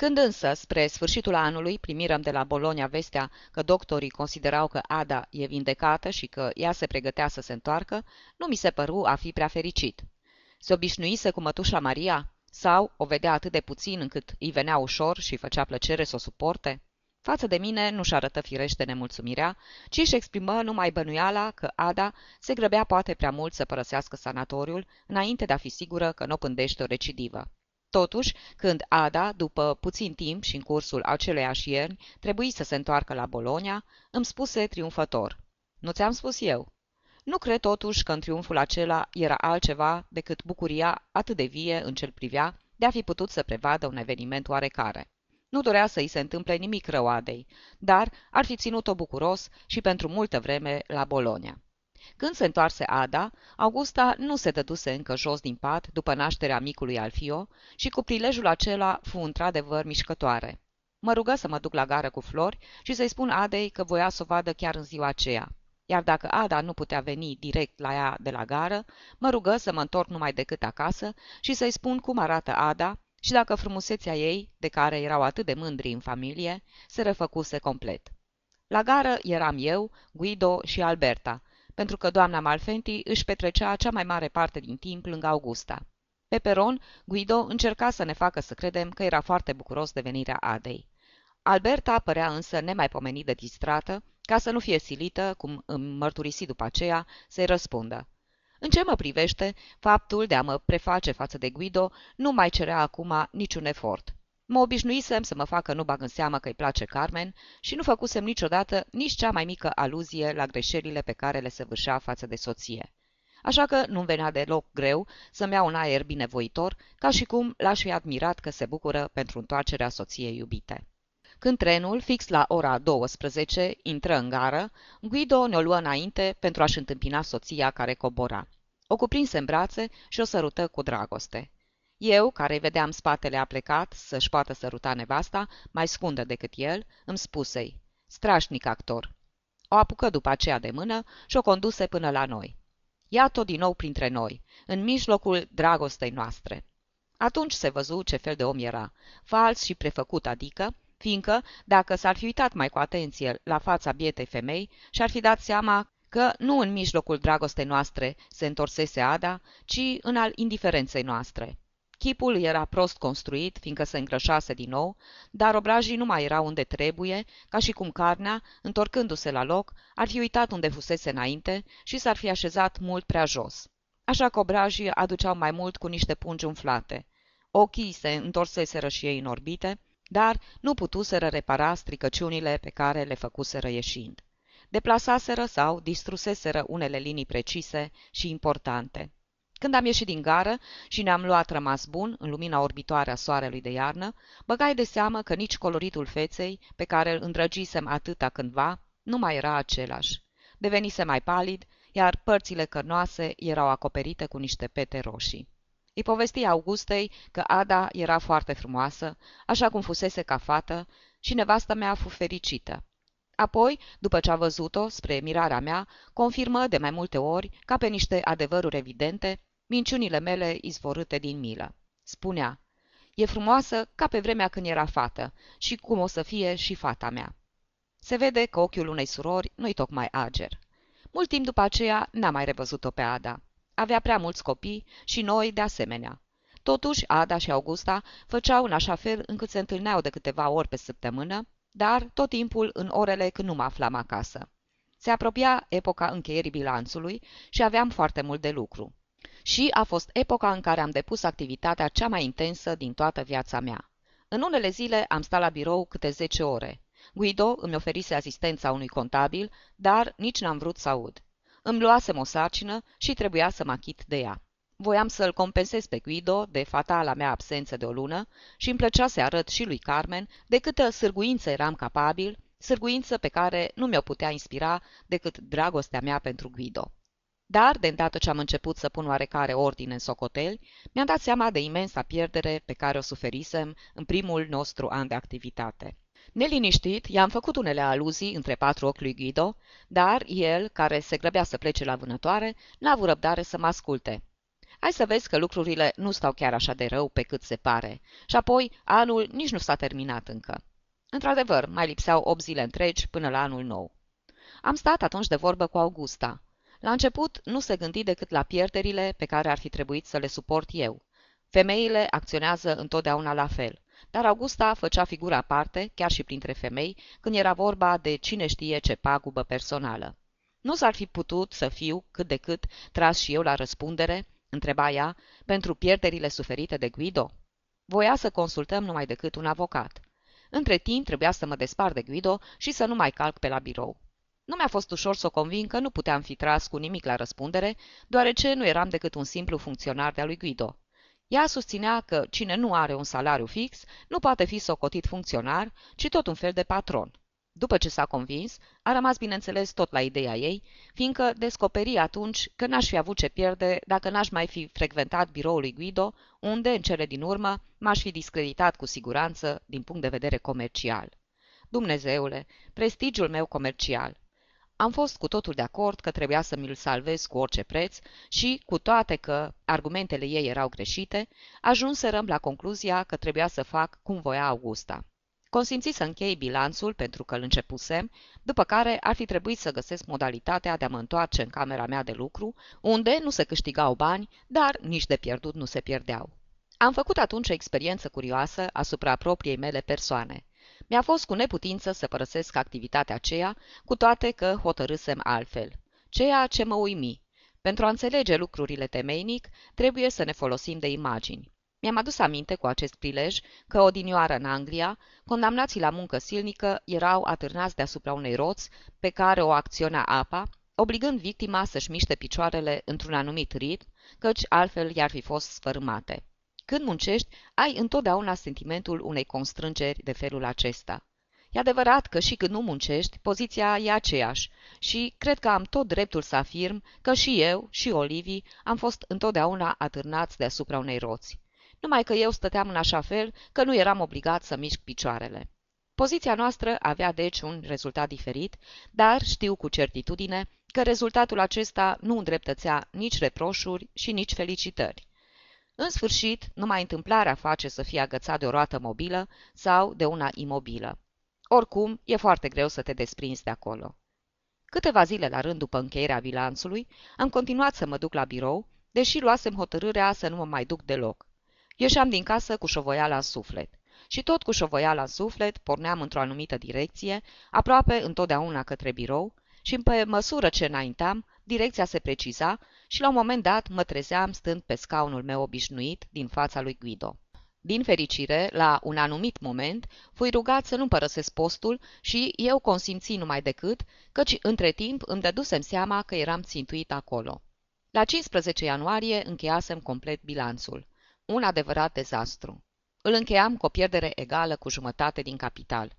Când însă, spre sfârșitul anului, primirăm de la Bologna vestea că doctorii considerau că Ada e vindecată și că ea se pregătea să se întoarcă, nu mi se păru a fi prea fericit. Se obișnuise cu mătușa Maria? Sau o vedea atât de puțin încât îi venea ușor și făcea plăcere să o suporte? Față de mine nu-și arătă firește nemulțumirea, ci își exprimă numai bănuiala că Ada se grăbea poate prea mult să părăsească sanatoriul, înainte de a fi sigură că nu pândește o recidivă. Totuși, când Ada, după puțin timp și în cursul aceleiași ierni, trebuie să se întoarcă la Bologna, îmi spuse triumfător. Nu ți-am spus eu. Nu cred totuși că în triumful acela era altceva decât bucuria atât de vie în cel privea de a fi putut să prevadă un eveniment oarecare. Nu dorea să îi se întâmple nimic rău Adei, dar ar fi ținut-o bucuros și pentru multă vreme la Bologna. Când se întoarse Ada, Augusta nu se dăduse încă jos din pat după nașterea micului Alfio și cu prilejul acela fu într-adevăr mișcătoare. Mă rugă să mă duc la gară cu flori și să-i spun Adei că voia să o vadă chiar în ziua aceea. Iar dacă Ada nu putea veni direct la ea de la gară, mă rugă să mă întorc numai decât acasă și să-i spun cum arată Ada și dacă frumusețea ei, de care erau atât de mândri în familie, se refăcuse complet. La gară eram eu, Guido și Alberta, pentru că doamna Malfenti își petrecea cea mai mare parte din timp lângă Augusta. Pe peron, Guido încerca să ne facă să credem că era foarte bucuros de venirea Adei. Alberta părea însă nemaipomenit de distrată, ca să nu fie silită, cum îmi mărturisi după aceea, să-i răspundă. În ce mă privește, faptul de a mă preface față de Guido nu mai cerea acum niciun efort. Mă obișnuisem să mă facă nu bag în seamă că îi place Carmen și nu făcusem niciodată nici cea mai mică aluzie la greșelile pe care le săvârșea față de soție. Așa că nu-mi venea deloc greu să-mi iau un aer binevoitor, ca și cum l-aș fi admirat că se bucură pentru întoarcerea soției iubite. Când trenul, fix la ora 12, intră în gară, Guido ne-o luă înainte pentru a-și întâmpina soția care cobora. O cuprinse în brațe și o sărută cu dragoste. Eu, care vedeam spatele aplecat să-și poată săruta nevasta, mai scundă decât el, îmi spusei, strașnic actor. O apucă după aceea de mână și o conduse până la noi. Iată-o din nou printre noi, în mijlocul dragostei noastre. Atunci se văzu ce fel de om era, fals și prefăcut, adică, fiindcă, dacă s-ar fi uitat mai cu atenție la fața bietei femei, și-ar fi dat seama că nu în mijlocul dragostei noastre se întorsese Ada, ci în al indiferenței noastre. Chipul era prost construit, fiindcă se îngrășase din nou, dar obrajii nu mai erau unde trebuie, ca și cum carnea, întorcându-se la loc, ar fi uitat unde fusese înainte și s-ar fi așezat mult prea jos. Așa că obrajii aduceau mai mult cu niște pungi umflate. Ochii se întorseseră și ei în orbite, dar nu putuseră repara stricăciunile pe care le făcuseră ieșind. Deplasaseră sau distruseseră unele linii precise și importante. Când am ieșit din gară și ne-am luat rămas bun în lumina orbitoare a soarelui de iarnă, băgai de seamă că nici coloritul feței, pe care îl îndrăgisem atâta cândva, nu mai era același. Devenise mai palid, iar părțile cărnoase erau acoperite cu niște pete roșii. Îi povesti Augustei că Ada era foarte frumoasă, așa cum fusese ca fată, și nevasta mea fu fericită. Apoi, după ce a văzut-o, spre mirarea mea, confirmă de mai multe ori, ca pe niște adevăruri evidente, minciunile mele izvorâte din milă. Spunea, e frumoasă ca pe vremea când era fată și cum o să fie și fata mea. Se vede că ochiul unei surori nu-i tocmai ager. Mult timp după aceea n-am mai revăzut-o pe Ada. Avea prea mulți copii și noi de asemenea. Totuși, Ada și Augusta făceau în așa fel încât se întâlneau de câteva ori pe săptămână, dar tot timpul în orele când nu mă aflam acasă. Se apropia epoca încheierii bilanțului și aveam foarte mult de lucru. Și a fost epoca în care am depus activitatea cea mai intensă din toată viața mea. În unele zile am stat la birou câte 10 ore. Guido îmi oferise asistența unui contabil, dar nici n-am vrut să aud. Îmi luasem o sarcină și trebuia să mă achit de ea. Voiam să-l compensez pe Guido de fatala mea absență de o lună și îmi plăcea să arăt și lui Carmen de câtă sârguință eram capabil, sârguință pe care nu mi-o putea inspira decât dragostea mea pentru Guido. Dar, de îndată ce am început să pun oarecare ordine în socoteli, mi-am dat seama de imensa pierdere pe care o suferisem în primul nostru an de activitate. Neliniștit, i-am făcut unele aluzii între patru ochi lui Guido, dar el, care se grăbea să plece la vânătoare, n-a avut răbdare să mă asculte. Hai să vezi că lucrurile nu stau chiar așa de rău pe cât se pare. Și apoi, anul nici nu s-a terminat încă. Într-adevăr, mai lipseau 8 zile întregi până la anul nou. Am stat atunci de vorbă cu Augusta. La început nu se gândi decât la pierderile pe care ar fi trebuit să le suport eu. Femeile acționează întotdeauna la fel, dar Augusta făcea figura aparte, chiar și printre femei, când era vorba de cine știe ce pagubă personală. Nu s-ar fi putut să fiu, cât de cât, tras și eu la răspundere, întreba ea, pentru pierderile suferite de Guido? Voia să consultăm numai decât un avocat. Între timp trebuia să mă despar de Guido și să nu mai calc pe la birou. Nu mi-a fost ușor să o convin că nu puteam fi tras cu nimic la răspundere, deoarece nu eram decât un simplu funcționar de-a lui Guido. Ea susținea că cine nu are un salariu fix nu poate fi socotit funcționar, ci tot un fel de patron. După ce s-a convins, a rămas bineînțeles tot la ideea ei, fiindcă descoperi atunci că n-aș fi avut ce pierde dacă n-aș mai fi frecventat biroul lui Guido, unde, în cele din urmă, m-aș fi discreditat cu siguranță din punct de vedere comercial. Dumnezeule, prestigiul meu comercial! Am fost cu totul de acord că trebuia să mi-l salvez cu orice preț și, cu toate că argumentele ei erau greșite, ajunserăm la concluzia că trebuia să fac cum voia Augusta. Consimți să închei bilanțul pentru că îl începusem, după care ar fi trebuit să găsesc modalitatea de a mă întoarce în camera mea de lucru, unde nu se câștigau bani, dar nici de pierdut nu se pierdeau. Am făcut atunci o experiență curioasă asupra propriei mele persoane. Mi-a fost cu neputință să părăsesc activitatea aceea, cu toate că hotărâsem altfel. Ceea ce mă uimi. Pentru a înțelege lucrurile temeinic, trebuie să ne folosim de imagini. Mi-am adus aminte cu acest prilej că odinioară în Anglia, condamnații la muncă silnică erau atârnați deasupra unei roți pe care o acționa apa, obligând victima să-și miște picioarele într-un anumit ritm, căci altfel i-ar fi fost sfărâmate. Când muncești, ai întotdeauna sentimentul unei constrângeri de felul acesta. E adevărat că și când nu muncești, poziția e aceeași și cred că am tot dreptul să afirm că și eu și Olivii am fost întotdeauna atârnați deasupra unei roți numai că eu stăteam în așa fel că nu eram obligat să mișc picioarele. Poziția noastră avea deci un rezultat diferit, dar știu cu certitudine că rezultatul acesta nu îndreptățea nici reproșuri și nici felicitări. În sfârșit, numai întâmplarea face să fie agățat de o roată mobilă sau de una imobilă. Oricum, e foarte greu să te desprinzi de acolo. Câteva zile la rând după încheierea bilanțului, am continuat să mă duc la birou, deși luasem hotărârea să nu mă mai duc deloc. Ieșeam din casă cu șovoiala în suflet. Și tot cu șovoiala în suflet porneam într-o anumită direcție, aproape întotdeauna către birou, și pe măsură ce înaintam, direcția se preciza și la un moment dat mă trezeam stând pe scaunul meu obișnuit din fața lui Guido. Din fericire, la un anumit moment, fui rugat să nu părăsesc postul și eu consimți numai decât, căci între timp îmi dădusem seama că eram țintuit acolo. La 15 ianuarie încheiasem complet bilanțul. Un adevărat dezastru. Îl încheiam cu o pierdere egală cu jumătate din capital.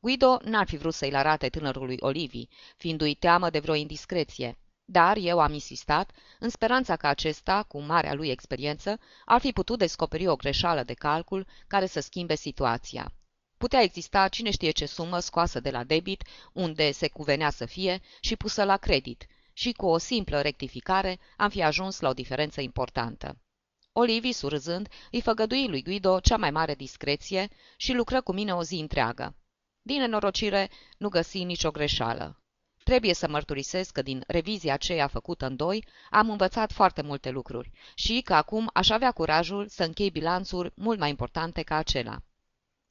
Guido n-ar fi vrut să-i arate tânărului Olivi, fiindu-i teamă de vreo indiscreție, dar eu am insistat, în speranța că acesta, cu marea lui experiență, ar fi putut descoperi o greșeală de calcul care să schimbe situația. Putea exista cine știe ce sumă scoasă de la debit, unde se cuvenea să fie, și pusă la credit, și cu o simplă rectificare am fi ajuns la o diferență importantă. Olivi, surâzând, îi făgădui lui Guido cea mai mare discreție și lucră cu mine o zi întreagă. Din nenorocire, nu găsi nicio greșeală. Trebuie să mărturisesc că din revizia aceea făcută în doi am învățat foarte multe lucruri și că acum aș avea curajul să închei bilanțuri mult mai importante ca acela.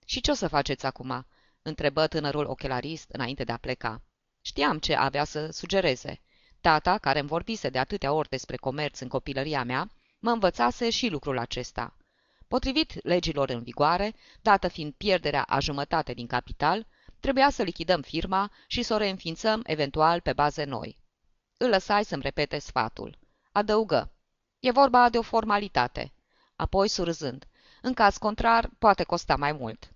Și ce o să faceți acum?" întrebă tânărul ochelarist înainte de a pleca. Știam ce avea să sugereze. Tata, care îmi vorbise de atâtea ori despre comerț în copilăria mea, mă învățase și lucrul acesta. Potrivit legilor în vigoare, dată fiind pierderea a jumătate din capital, trebuia să lichidăm firma și să o reînființăm eventual pe baze noi. Îl lăsai să-mi repete sfatul. Adăugă. E vorba de o formalitate. Apoi, surzând. În caz contrar, poate costa mai mult.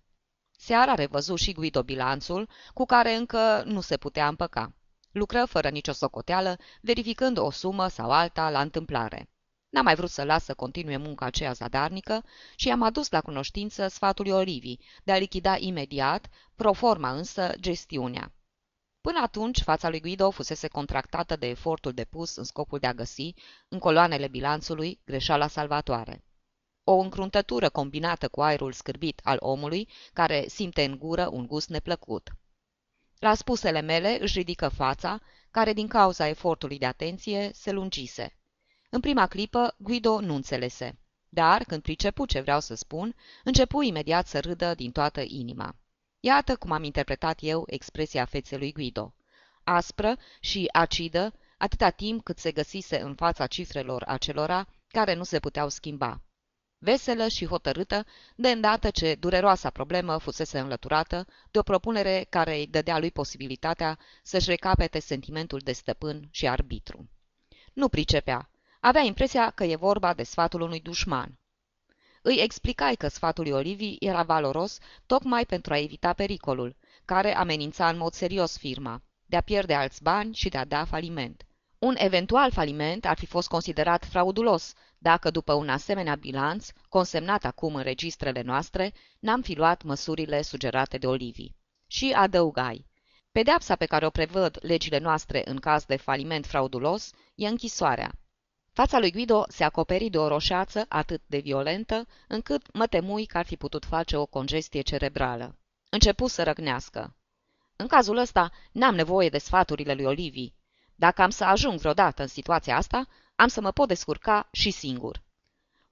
Seara revăzu și Guido bilanțul, cu care încă nu se putea împăca. Lucră fără nicio socoteală, verificând o sumă sau alta la întâmplare. N-a mai vrut să lasă continue munca aceea zadarnică și i-am adus la cunoștință sfatul lui Olivi de a lichida imediat, pro forma însă, gestiunea. Până atunci, fața lui Guido fusese contractată de efortul depus în scopul de a găsi, în coloanele bilanțului, greșeala salvatoare. O încruntătură combinată cu aerul scârbit al omului, care simte în gură un gust neplăcut. La spusele mele își ridică fața, care din cauza efortului de atenție se lungise. În prima clipă, Guido nu înțelese, dar, când pricepu ce vreau să spun, începu imediat să râdă din toată inima. Iată cum am interpretat eu expresia feței lui Guido. Aspră și acidă, atâta timp cât se găsise în fața cifrelor acelora care nu se puteau schimba. Veselă și hotărâtă, de îndată ce dureroasa problemă fusese înlăturată de o propunere care îi dădea lui posibilitatea să-și recapete sentimentul de stăpân și arbitru. Nu pricepea. Avea impresia că e vorba de sfatul unui dușman. Îi explicai că sfatul lui Olivii era valoros tocmai pentru a evita pericolul, care amenința în mod serios firma, de a pierde alți bani și de a da faliment. Un eventual faliment ar fi fost considerat fraudulos, dacă după un asemenea bilanț, consemnat acum în registrele noastre, n-am fi luat măsurile sugerate de Olivii. Și adăugai. Pedeapsa pe care o prevăd legile noastre în caz de faliment fraudulos e închisoarea. Fața lui Guido se acoperi de o roșață atât de violentă, încât mă temui că ar fi putut face o congestie cerebrală. Începu să răgnească. În cazul ăsta, n-am nevoie de sfaturile lui Olivii. Dacă am să ajung vreodată în situația asta, am să mă pot descurca și singur.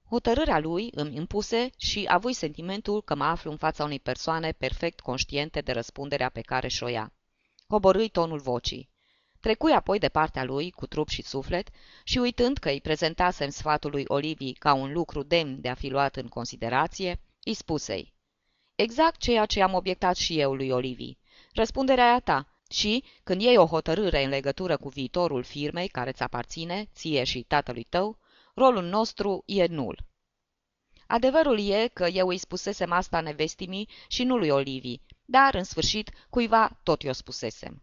Hotărârea lui îmi impuse și avui sentimentul că mă aflu în fața unei persoane perfect conștiente de răspunderea pe care și-o ia. Coborâi tonul vocii. Trecui apoi de partea lui, cu trup și suflet, și uitând că îi prezentasem sfatul lui Olivii ca un lucru demn de a fi luat în considerație, îi spusei. Exact ceea ce am obiectat și eu lui Olivii. Răspunderea a ta și, când iei o hotărâre în legătură cu viitorul firmei care îți aparține, ție și tatălui tău, rolul nostru e nul. Adevărul e că eu îi spusesem asta nevestimii și nu lui Olivii, dar, în sfârșit, cuiva tot i-o spusesem.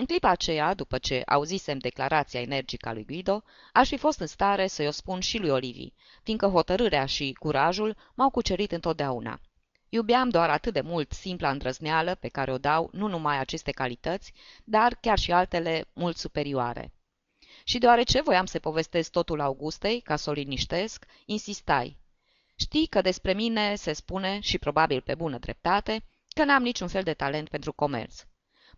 În clipa aceea, după ce auzisem declarația energică a lui Guido, aș fi fost în stare să-i o spun și lui Olivii, fiindcă hotărârea și curajul m-au cucerit întotdeauna. Iubeam doar atât de mult simpla îndrăzneală pe care o dau nu numai aceste calități, dar chiar și altele mult superioare. Și deoarece voiam să povestesc totul Augustei, ca să o liniștesc, insistai. Știi că despre mine se spune, și probabil pe bună dreptate, că n-am niciun fel de talent pentru comerț.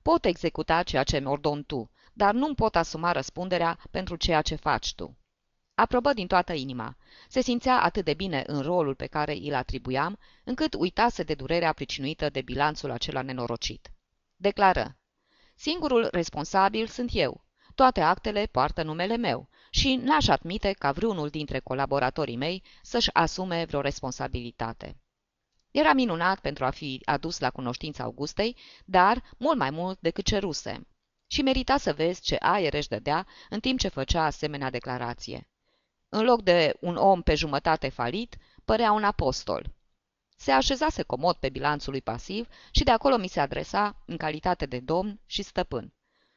Pot executa ceea ce mi-ordon tu, dar nu pot asuma răspunderea pentru ceea ce faci tu. Aprobă din toată inima. Se simțea atât de bine în rolul pe care îl atribuiam, încât uitase de durerea pricinuită de bilanțul acela nenorocit. Declară. Singurul responsabil sunt eu. Toate actele poartă numele meu și n-aș admite ca vreunul dintre colaboratorii mei să-și asume vreo responsabilitate. Era minunat pentru a fi adus la cunoștința Augustei, dar mult mai mult decât ceruse. Și merita să vezi ce aer își dădea în timp ce făcea asemenea declarație. În loc de un om pe jumătate falit, părea un apostol. Se așezase comod pe bilanțul lui pasiv și de acolo mi se adresa în calitate de domn și stăpân.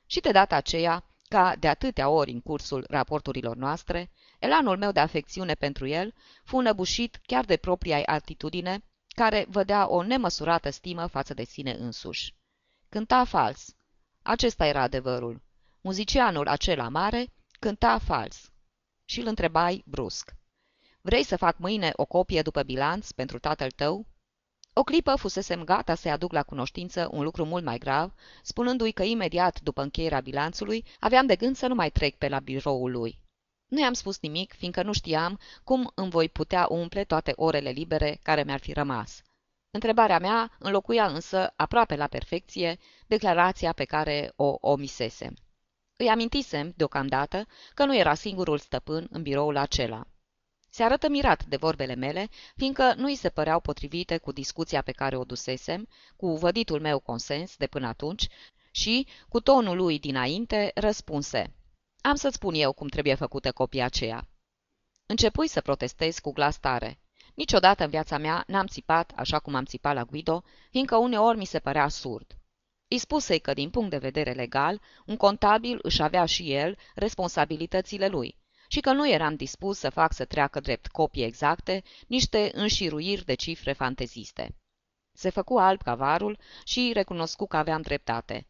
Și de data aceea, ca de atâtea ori în cursul raporturilor noastre, elanul meu de afecțiune pentru el fu înăbușit chiar de propria atitudine, care vădea o nemăsurată stimă față de sine însuși. Cânta fals. Acesta era adevărul. Muzicianul acela mare cânta fals și îl întrebai brusc. Vrei să fac mâine o copie după bilanț pentru tatăl tău? O clipă fusesem gata să-i aduc la cunoștință un lucru mult mai grav, spunându-i că imediat după încheierea bilanțului aveam de gând să nu mai trec pe la biroul lui. Nu i-am spus nimic, fiindcă nu știam cum îmi voi putea umple toate orele libere care mi-ar fi rămas. Întrebarea mea înlocuia însă, aproape la perfecție, declarația pe care o omisesem. Îi amintisem, deocamdată, că nu era singurul stăpân în biroul acela. Se arătă mirat de vorbele mele, fiindcă nu îi se păreau potrivite cu discuția pe care o dusesem, cu văditul meu consens de până atunci și, cu tonul lui dinainte, răspunse. Am să-ți spun eu cum trebuie făcută copia aceea. Începui să protestez cu glas tare. Niciodată în viața mea n-am țipat așa cum am țipat la Guido, fiindcă uneori mi se părea surd. Îi spuse că, din punct de vedere legal, un contabil își avea și el responsabilitățile lui și că nu eram dispus să fac să treacă drept copii exacte niște înșiruiri de cifre fanteziste. Se făcu alb ca varul și recunoscu că aveam dreptate.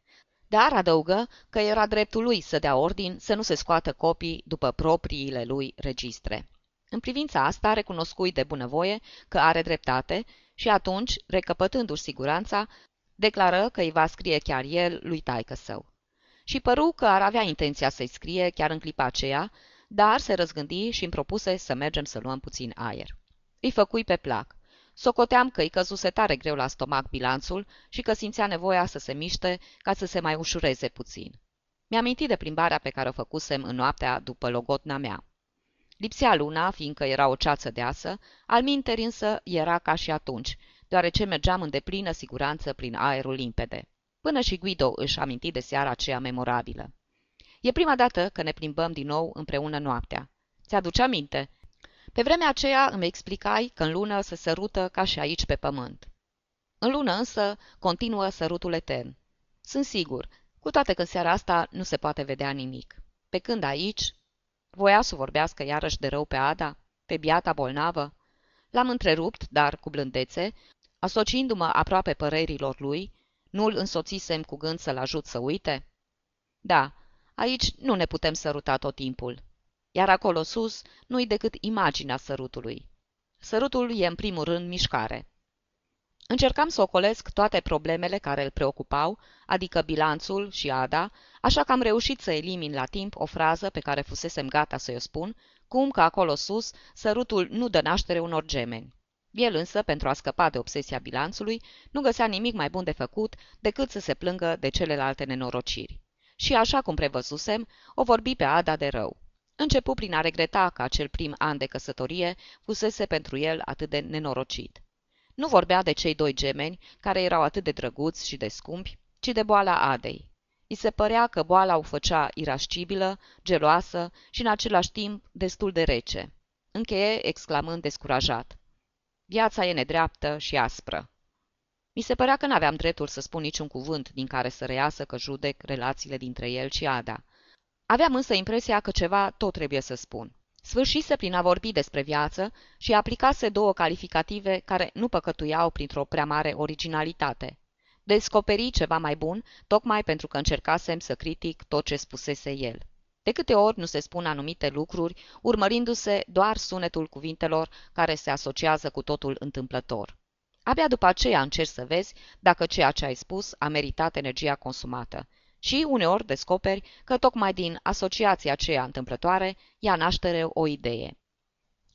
Dar adăugă că era dreptul lui să dea ordin să nu se scoată copii după propriile lui registre. În privința asta recunoscui de bunăvoie că are dreptate și atunci, recăpătându-și siguranța, declară că îi va scrie chiar el lui taică său. Și păru că ar avea intenția să-i scrie chiar în clipa aceea, dar se răzgândi și îmi propuse să mergem să luăm puțin aer. Îi făcui pe plac. Socoteam că îi căzuse tare greu la stomac bilanțul și că simțea nevoia să se miște ca să se mai ușureze puțin. Mi-am amintit de plimbarea pe care o făcusem în noaptea după logotna mea. Lipsea luna, fiindcă era o ceață deasă, al minteri însă era ca și atunci, deoarece mergeam în deplină siguranță prin aerul limpede. Până și Guido își aminti de seara aceea memorabilă. E prima dată că ne plimbăm din nou împreună noaptea. Ți-aduce aminte? Pe vremea aceea îmi explicai că în lună se sărută ca și aici pe pământ. În lună însă continuă sărutul etern. Sunt sigur, cu toate că seara asta nu se poate vedea nimic. Pe când aici... Voia să vorbească iarăși de rău pe Ada? Pe biata bolnavă? L-am întrerupt, dar cu blândețe, asociindu-mă aproape părerilor lui, nu-l însoțisem cu gând să-l ajut să uite? Da, aici nu ne putem săruta tot timpul, iar acolo sus nu-i decât imaginea sărutului. Sărutul e în primul rând mișcare. Încercam să ocolesc toate problemele care îl preocupau, adică bilanțul și Ada, așa că am reușit să elimin la timp o frază pe care fusesem gata să-i o spun, cum că acolo sus sărutul nu dă naștere unor gemeni. El însă, pentru a scăpa de obsesia bilanțului, nu găsea nimic mai bun de făcut decât să se plângă de celelalte nenorociri. Și așa cum prevăzusem, o vorbi pe Ada de rău. Începu prin a regreta că acel prim an de căsătorie fusese pentru el atât de nenorocit. Nu vorbea de cei doi gemeni, care erau atât de drăguți și de scumpi, ci de boala Adei. I se părea că boala o făcea irascibilă, geloasă și în același timp destul de rece. Încheie exclamând descurajat. Viața e nedreaptă și aspră. Mi se părea că n-aveam dreptul să spun niciun cuvânt din care să reiasă că judec relațiile dintre el și Ada. Aveam însă impresia că ceva tot trebuie să spun. Sfârșise prin a vorbi despre viață și aplicase două calificative care nu păcătuiau printr-o prea mare originalitate. Descoperi ceva mai bun, tocmai pentru că încercasem să critic tot ce spusese el. De câte ori nu se spun anumite lucruri, urmărindu-se doar sunetul cuvintelor care se asociază cu totul întâmplător. Abia după aceea încerci să vezi dacă ceea ce ai spus a meritat energia consumată. Și uneori descoperi că tocmai din asociația aceea întâmplătoare ia naștere o idee.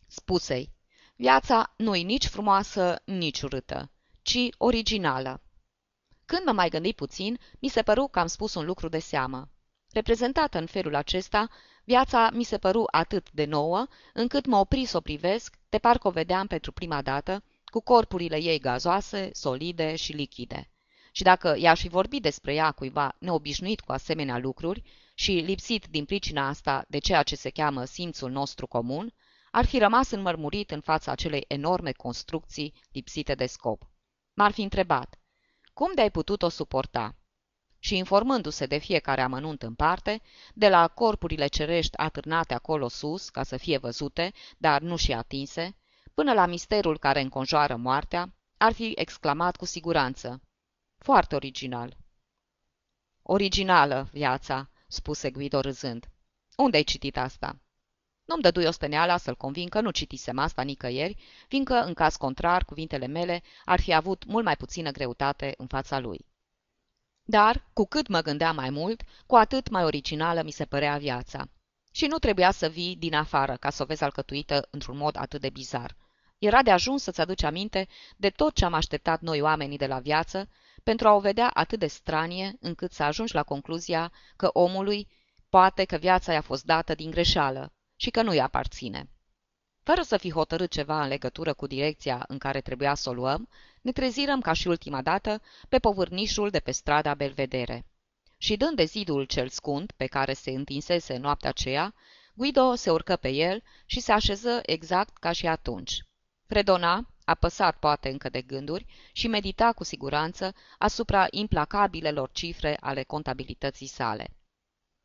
Spusei, viața nu-i nici frumoasă, nici urâtă, ci originală. Când mă mai gândi puțin, mi se păru că am spus un lucru de seamă. Reprezentată în felul acesta, viața mi se păru atât de nouă, încât mă opri să o privesc, de parcă o vedeam pentru prima dată, cu corpurile ei gazoase, solide și lichide. Și dacă i-aș fi vorbit despre ea cuiva neobișnuit cu asemenea lucruri și lipsit din pricina asta de ceea ce se cheamă simțul nostru comun, ar fi rămas înmărmurit în fața acelei enorme construcții lipsite de scop. M-ar fi întrebat, cum de-ai putut-o suporta? și informându-se de fiecare amănunt în parte, de la corpurile cerești atârnate acolo sus ca să fie văzute, dar nu și atinse, până la misterul care înconjoară moartea, ar fi exclamat cu siguranță. Foarte original. Originală, viața, spuse Guido râzând. Unde ai citit asta? Nu-mi dădui osteneala să-l convin că nu citisem asta nicăieri, fiindcă, în caz contrar, cuvintele mele ar fi avut mult mai puțină greutate în fața lui. Dar, cu cât mă gândeam mai mult, cu atât mai originală mi se părea viața. Și nu trebuia să vii din afară ca să o vezi alcătuită într-un mod atât de bizar. Era de ajuns să-ți aduci aminte de tot ce am așteptat noi oamenii de la viață pentru a o vedea atât de stranie încât să ajungi la concluzia că omului poate că viața i-a fost dată din greșeală și că nu-i aparține. Fără să fi hotărât ceva în legătură cu direcția în care trebuia să o luăm, ne trezirăm ca și ultima dată pe povârnișul de pe strada Belvedere. Și dând de zidul cel scund pe care se întinsese noaptea aceea, Guido se urcă pe el și se așeză exact ca și atunci. Fredona, apăsat poate încă de gânduri, și medita cu siguranță asupra implacabilelor cifre ale contabilității sale.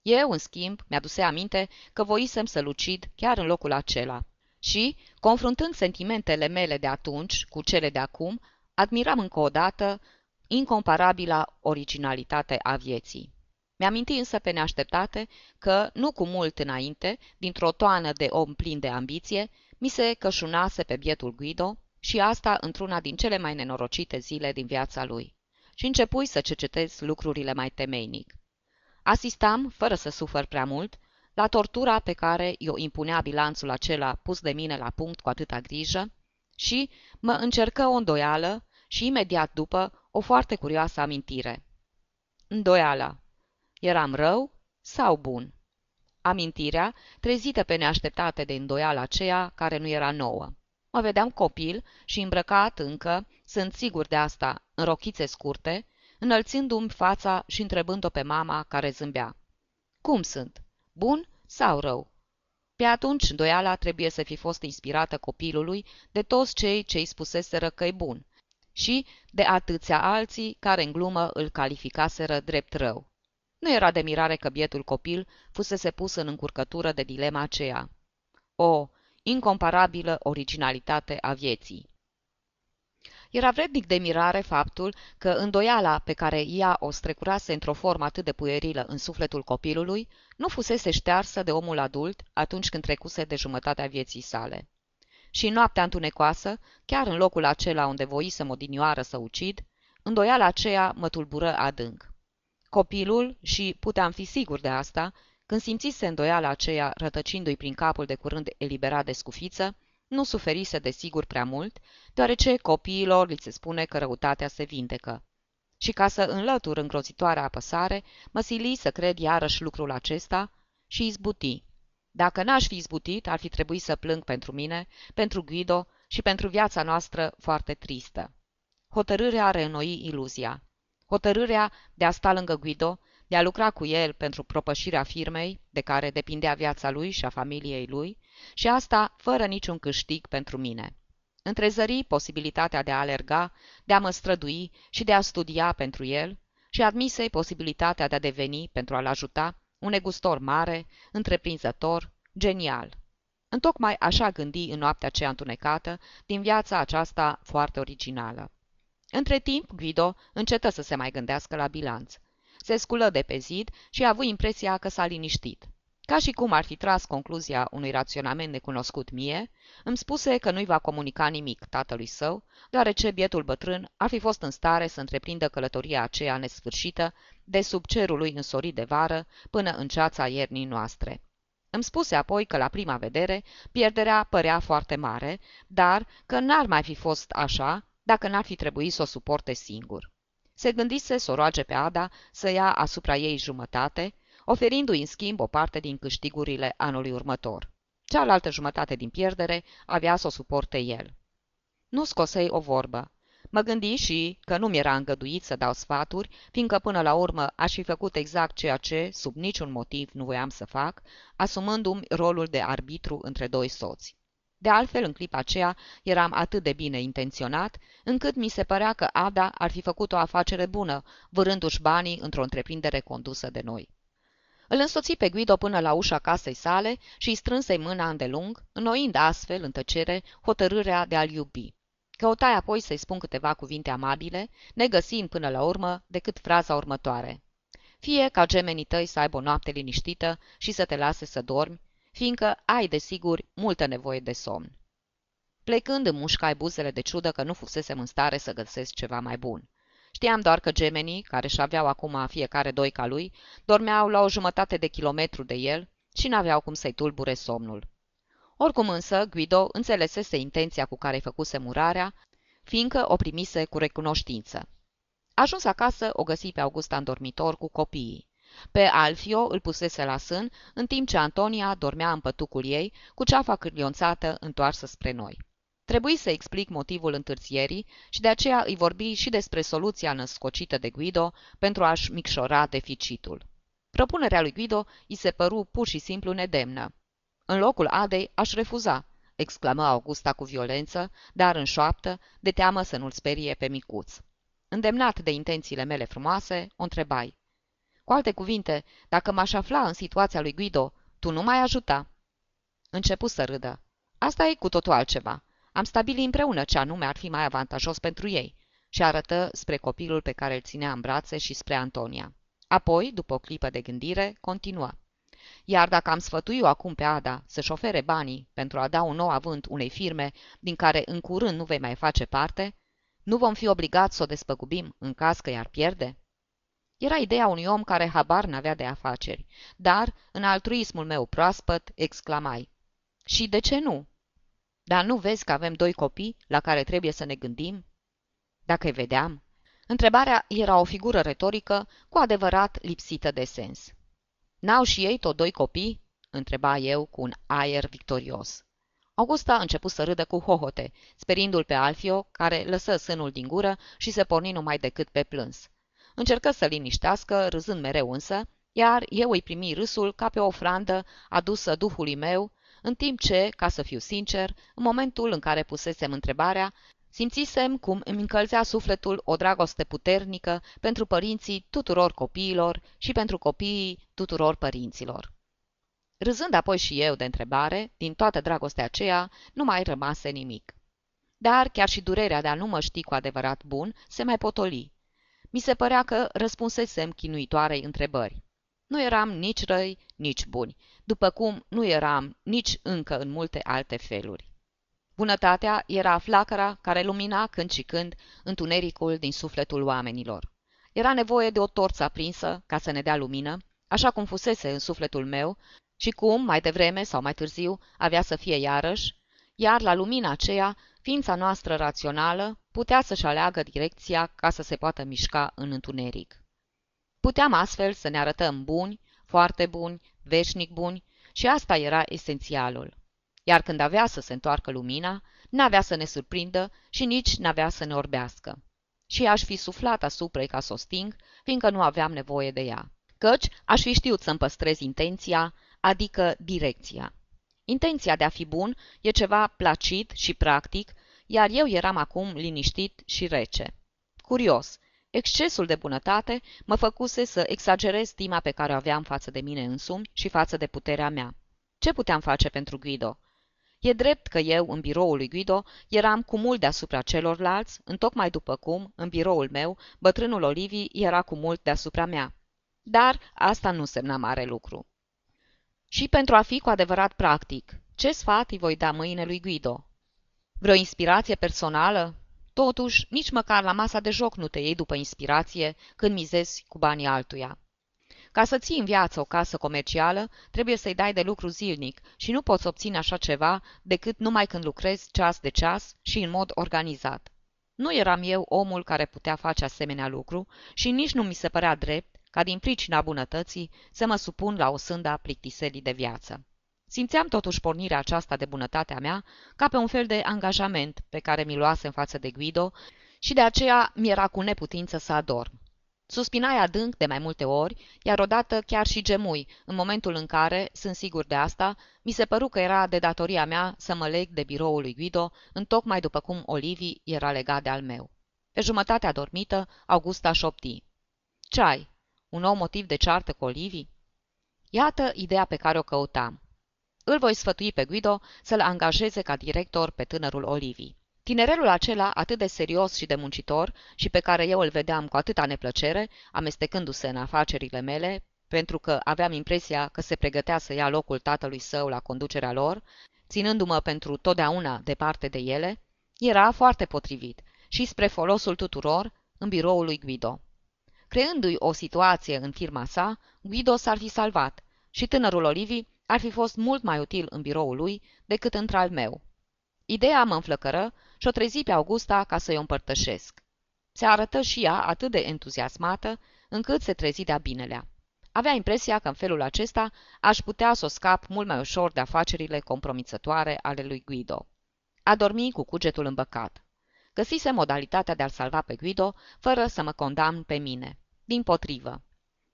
Eu, în schimb, mi-aduse aminte că voisem să lucid chiar în locul acela și, confruntând sentimentele mele de atunci cu cele de acum, admiram încă o dată incomparabila originalitate a vieții. Mi-aminti însă pe neașteptate că, nu cu mult înainte, dintr-o toană de om plin de ambiție, mi se cășunase pe bietul Guido și asta într-una din cele mai nenorocite zile din viața lui. Și începui să cercetez lucrurile mai temeinic. Asistam, fără să sufăr prea mult, la tortura pe care i-o impunea bilanțul acela pus de mine la punct cu atâta grijă și mă încercă o îndoială și imediat după o foarte curioasă amintire. Îndoiala. Eram rău sau bun? Amintirea, trezită pe neașteptate de îndoiala aceea care nu era nouă. Mă vedeam copil și îmbrăcat încă, sunt sigur de asta, în rochițe scurte, înălțându-mi fața și întrebând-o pe mama care zâmbea. Cum sunt? Bun sau rău? Pe atunci, îndoiala trebuie să fi fost inspirată copilului de toți cei ce îi spuseseră că-i bun și de atâția alții care în glumă îl calificaseră drept rău. Nu era de mirare că bietul copil fusese pus în încurcătură de dilema aceea. O incomparabilă originalitate a vieții. Era vrednic de mirare faptul că îndoiala pe care ea o strecurase într-o formă atât de puerilă în sufletul copilului nu fusese ștearsă de omul adult atunci când trecuse de jumătatea vieții sale. Și în noaptea întunecoasă, chiar în locul acela unde voisem odinioară să ucid, îndoiala aceea mă tulbură adânc. Copilul, și puteam fi sigur de asta, când simțise îndoiala aceea rătăcindu-i prin capul de curând eliberat de scufiță, nu suferise de sigur prea mult, deoarece copiilor li se spune că răutatea se vindecă. Și ca să înlătur îngrozitoarea apăsare, mă sili să cred iarăși lucrul acesta și izbuti. Dacă n-aș fi izbutit, ar fi trebuit să plâng pentru mine, pentru Guido și pentru viața noastră foarte tristă. Hotărârea reînnoi iluzia. Hotărârea de a sta lângă Guido, de a lucra cu el pentru propășirea firmei, de care depindea viața lui și a familiei lui, și asta fără niciun câștig pentru mine. Întrezări posibilitatea de a alerga, de a mă strădui și de a studia pentru el și admisei posibilitatea de a deveni, pentru a-l ajuta, un negustor mare, întreprinzător, genial. Întocmai așa gândi în noaptea aceea întunecată din viața aceasta foarte originală. Între timp, Guido încetă să se mai gândească la bilanț. Se sculă de pe zid și a avut impresia că s-a liniștit. Ca și cum ar fi tras concluzia unui raționament necunoscut mie, îmi spuse că nu-i va comunica nimic tatălui său, deoarece bietul bătrân ar fi fost în stare să întreprindă călătoria aceea nesfârșită de sub cerul lui însorit de vară până în ceața iernii noastre. Îmi spuse apoi că la prima vedere pierderea părea foarte mare, dar că n-ar mai fi fost așa dacă n-ar fi trebuit să o suporte singur. Se gândise să o roage pe Ada să ia asupra ei jumătate, oferindu-i în schimb o parte din câștigurile anului următor. Cealaltă jumătate din pierdere avea să o suporte el. Nu scosei o vorbă. Mă gândi și că nu mi-era îngăduit să dau sfaturi, fiindcă până la urmă aș fi făcut exact ceea ce, sub niciun motiv, nu voiam să fac, asumându-mi rolul de arbitru între doi soți. De altfel, în clipa aceea, eram atât de bine intenționat, încât mi se părea că Ada ar fi făcut o afacere bună, vârându-și banii într-o întreprindere condusă de noi. Îl însoți pe Guido până la ușa casei sale și îi strânse mâna îndelung, înnoind astfel, în tăcere, hotărârea de a-l iubi. Căutai apoi să-i spun câteva cuvinte amabile, negăsind până la urmă decât fraza următoare. Fie ca gemenii tăi să aibă o noapte liniștită și să te lase să dormi, fiindcă ai, desigur, multă nevoie de somn. Plecând în mușcai buzele de ciudă că nu fusesem în stare să găsesc ceva mai bun. Știam doar că gemenii, care și aveau acum fiecare doi ca lui, dormeau la o jumătate de kilometru de el și n-aveau cum să-i tulbure somnul. Oricum însă, Guido înțelesese intenția cu care făcuse murarea, fiindcă o primise cu recunoștință. Ajuns acasă, o găsi pe Augusta în dormitor cu copiii. Pe Alfio îl pusese la sân, în timp ce Antonia dormea în pătucul ei, cu ceafa cârlionțată întoarsă spre noi. Trebuie să explic motivul întârzierii și de aceea îi vorbi și despre soluția născocită de Guido pentru a-și micșora deficitul. Propunerea lui Guido îi se păru pur și simplu nedemnă. În locul Adei aș refuza, exclamă Augusta cu violență, dar în șoaptă, de teamă să nu-l sperie pe micuț. Îndemnat de intențiile mele frumoase, o întrebai. Cu alte cuvinte, dacă m-aș afla în situația lui Guido, tu nu mai ajuta. Începu să râdă. Asta e cu totul altceva. Am stabilit împreună ce anume ar fi mai avantajos pentru ei și arătă spre copilul pe care îl ținea în brațe și spre Antonia. Apoi, după o clipă de gândire, continuă. Iar dacă am sfătui-o acum pe Ada să-și ofere banii pentru a da un nou avânt unei firme din care în curând nu vei mai face parte, nu vom fi obligați să o despăgubim în caz că i-ar pierde? Era ideea unui om care habar n-avea de afaceri, dar, în altruismul meu proaspăt, exclamai. Și de ce nu? Dar nu vezi că avem doi copii la care trebuie să ne gândim? Dacă-i vedeam. Întrebarea era o figură retorică cu adevărat lipsită de sens. N-au și ei tot doi copii?" întreba eu cu un aer victorios. Augusta a început să râdă cu hohote, sperindu-l pe Alfio, care lăsă sânul din gură și se porni numai decât pe plâns. Încercă să liniștească, râzând mereu însă, iar eu îi primi râsul ca pe o ofrandă adusă duhului meu, în timp ce, ca să fiu sincer, în momentul în care pusesem întrebarea, simțisem cum îmi încălzea sufletul o dragoste puternică pentru părinții tuturor copiilor și pentru copiii tuturor părinților. Râzând apoi și eu de întrebare, din toată dragostea aceea, nu mai rămase nimic. Dar chiar și durerea de a nu mă ști cu adevărat bun se mai potoli. Mi se părea că răspunsesem chinuitoarei întrebări. Nu eram nici răi, nici buni, după cum nu eram nici încă în multe alte feluri. Bunătatea era flacăra care lumina când și când întunericul din sufletul oamenilor. Era nevoie de o torță aprinsă ca să ne dea lumină, așa cum fusese în sufletul meu și cum, mai devreme sau mai târziu, avea să fie iarăși, iar la lumina aceea, ființa noastră rațională putea să-și aleagă direcția ca să se poată mișca în întuneric. Puteam astfel să ne arătăm buni, foarte buni, veșnic buni și asta era esențialul. Iar când avea să se întoarcă lumina, n-avea să ne surprindă și nici n-avea să ne orbească. Și aș fi suflat asupra ca să o sting, fiindcă nu aveam nevoie de ea. Căci aș fi știut să-mi păstrez intenția, adică direcția. Intenția de a fi bun e ceva placid și practic, iar eu eram acum liniștit și rece. Curios, excesul de bunătate mă făcuse să exagerez stima pe care o aveam față de mine însumi și față de puterea mea. Ce puteam face pentru Guido? E drept că eu, în biroul lui Guido, eram cu mult deasupra celorlalți, întocmai după cum, în biroul meu, bătrânul Olivi era cu mult deasupra mea. Dar asta nu semna mare lucru. Și pentru a fi cu adevărat practic, ce sfat îi voi da mâine lui Guido? Vreo inspirație personală? Totuși, nici măcar la masa de joc nu te iei după inspirație când mizezi cu banii altuia. Ca să ții în viață o casă comercială, trebuie să-i dai de lucru zilnic și nu poți obține așa ceva decât numai când lucrezi ceas de ceas și în mod organizat. Nu eram eu omul care putea face asemenea lucru și nici nu mi se părea drept ca din pricina bunătății să mă supun la o sânda plictiselii de viață. Simțeam totuși pornirea aceasta de bunătatea mea ca pe un fel de angajament pe care mi luase în față de Guido și de aceea mi-era cu neputință să adorm. Suspinai adânc de mai multe ori, iar odată chiar și gemui, în momentul în care, sunt sigur de asta, mi se păru că era de datoria mea să mă leg de biroul lui Guido, întocmai după cum Olivi era legat de al meu. Pe jumătatea dormită, Augusta șopti. Ce ai? Un nou motiv de ceartă cu Olivi? Iată ideea pe care o căutam. Îl voi sfătui pe Guido să-l angajeze ca director pe tânărul Olivi. Tinerelul acela, atât de serios și de muncitor, și pe care eu îl vedeam cu atâta neplăcere, amestecându-se în afacerile mele, pentru că aveam impresia că se pregătea să ia locul tatălui său la conducerea lor, ținându-mă pentru totdeauna departe de ele, era foarte potrivit și spre folosul tuturor în biroul lui Guido. Creându-i o situație în firma sa, Guido s-ar fi salvat și tânărul Olivi ar fi fost mult mai util în biroul lui decât într-al meu. Ideea mă înflăcără și o trezi pe Augusta ca să-i o împărtășesc. Se arătă și ea atât de entuziasmată, încât se trezi de-a binelea. Avea impresia că în felul acesta aș putea să o scap mult mai ușor de afacerile compromițătoare ale lui Guido. A dormi cu cugetul îmbăcat. Găsise modalitatea de a-l salva pe Guido, fără să mă condamn pe mine. Din potrivă.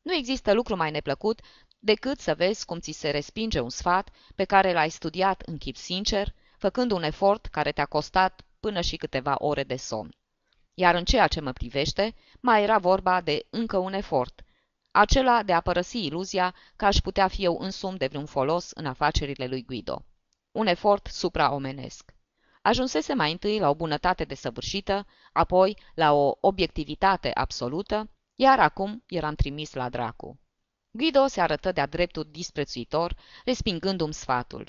Nu există lucru mai neplăcut decât să vezi cum ți se respinge un sfat pe care l-ai studiat în chip sincer, făcând un efort care te-a costat până și câteva ore de somn. Iar în ceea ce mă privește, mai era vorba de încă un efort, acela de a părăsi iluzia că aș putea fi eu însumi de vreun folos în afacerile lui Guido. Un efort supraomenesc. Ajunsese mai întâi la o bunătate desăvârșită, apoi la o obiectivitate absolută, iar acum eram trimis la dracu. Guido se arătă de-a dreptul disprețuitor, respingându-mi sfatul.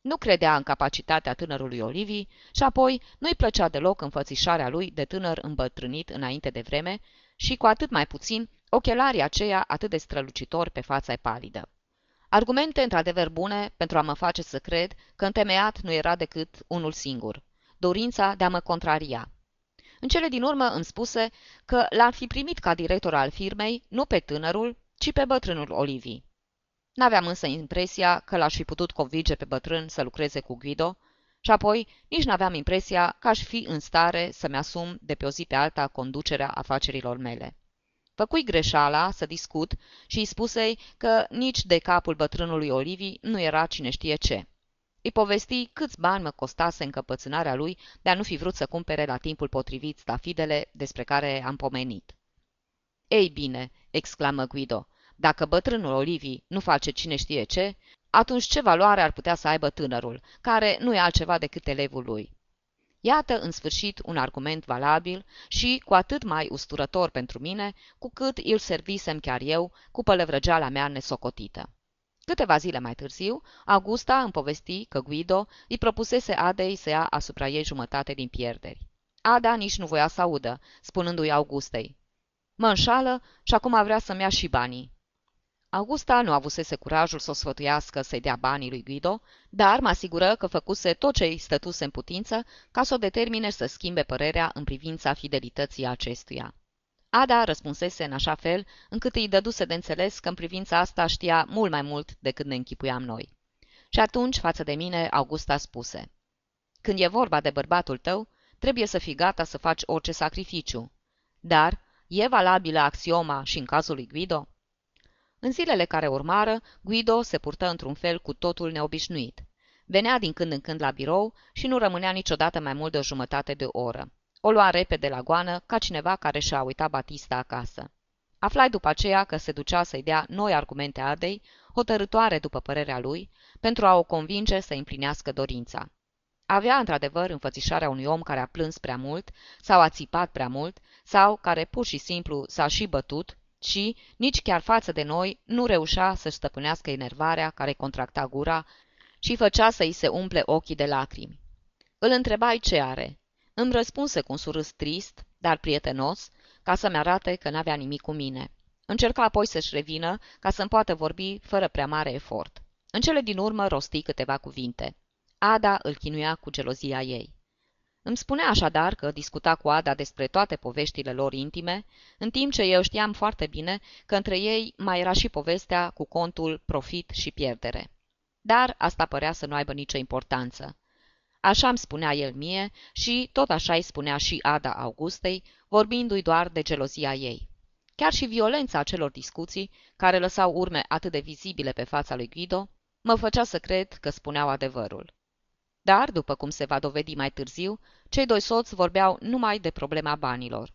Nu credea în capacitatea tânărului Olivi și apoi nu-i plăcea deloc înfățișarea lui de tânăr îmbătrânit înainte de vreme și cu atât mai puțin ochelarii aceia atât de strălucitori pe fața palidă. Argumente într-adevăr bune pentru a mă face să cred că întemeiat nu era decât unul singur, dorința de a mă contraria. În cele din urmă îmi spuse că l-ar fi primit ca director al firmei nu pe tânărul, ci pe bătrânul Olivii. N-aveam însă impresia că l-aș fi putut convinge pe bătrân să lucreze cu Guido și apoi nici n-aveam impresia că aș fi în stare să-mi asum de pe o zi pe alta conducerea afacerilor mele. Făcui greșeala să discut și îi spusei că nici de capul bătrânului Olivii nu era cine știe ce. Îi povesti câți bani mă costase încăpățânarea lui de a nu fi vrut să cumpere la timpul potrivit stafidele despre care am pomenit. Ei bine, exclamă Guido, dacă bătrânul Olivii nu face cine știe ce, atunci ce valoare ar putea să aibă tânărul, care nu e altceva decât elevul lui? Iată, în sfârșit, un argument valabil și cu atât mai usturător pentru mine, cu cât îl servisem chiar eu cu pălăvrăgeala mea nesocotită. Câteva zile mai târziu, Augusta îmi povesti că Guido îi propusese Adei să ia asupra ei jumătate din pierderi. Ada nici nu voia să audă, spunându-i Augustei. Mă înșală și acum vrea să-mi ia și banii. Augusta nu avusese curajul să o sfătuiască să-i dea banii lui Guido, dar mă asigură că făcuse tot ce îi stătuse în putință ca să o determine să schimbe părerea în privința fidelității acestuia. Ada răspunsese în așa fel încât îi dăduse de înțeles că în privința asta știa mult mai mult decât ne închipuiam noi. Și atunci, față de mine, Augusta spuse, Când e vorba de bărbatul tău, trebuie să fii gata să faci orice sacrificiu. Dar, e valabilă axioma și în cazul lui Guido? În zilele care urmară, Guido se purtă într-un fel cu totul neobișnuit. Venea din când în când la birou și nu rămânea niciodată mai mult de o jumătate de oră. O lua repede la goană, ca cineva care și-a uitat Batista acasă. Aflai după aceea că se ducea să-i dea noi argumente Adei, hotărătoare după părerea lui, pentru a o convinge să împlinească dorința. Avea într-adevăr înfățișarea unui om care a plâns prea mult sau a țipat prea mult sau care pur și simplu s-a și bătut și, nici chiar față de noi, nu reușea să-și stăpânească enervarea care contracta gura și făcea să-i se umple ochii de lacrimi. Îl întrebai ce are. Îmi răspunse cu un surâs trist, dar prietenos, ca să-mi arate că n-avea nimic cu mine. Încerca apoi să-și revină ca să-mi poată vorbi fără prea mare efort. În cele din urmă rosti câteva cuvinte. Ada îl chinuia cu gelozia ei. Îmi spunea așadar că discuta cu Ada despre toate poveștile lor intime, în timp ce eu știam foarte bine că între ei mai era și povestea cu contul profit și pierdere. Dar asta părea să nu aibă nicio importanță. Așa îmi spunea el mie și tot așa îi spunea și Ada Augustei, vorbindu-i doar de gelozia ei. Chiar și violența acelor discuții, care lăsau urme atât de vizibile pe fața lui Guido, mă făcea să cred că spuneau adevărul. Dar, după cum se va dovedi mai târziu, cei doi soți vorbeau numai de problema banilor.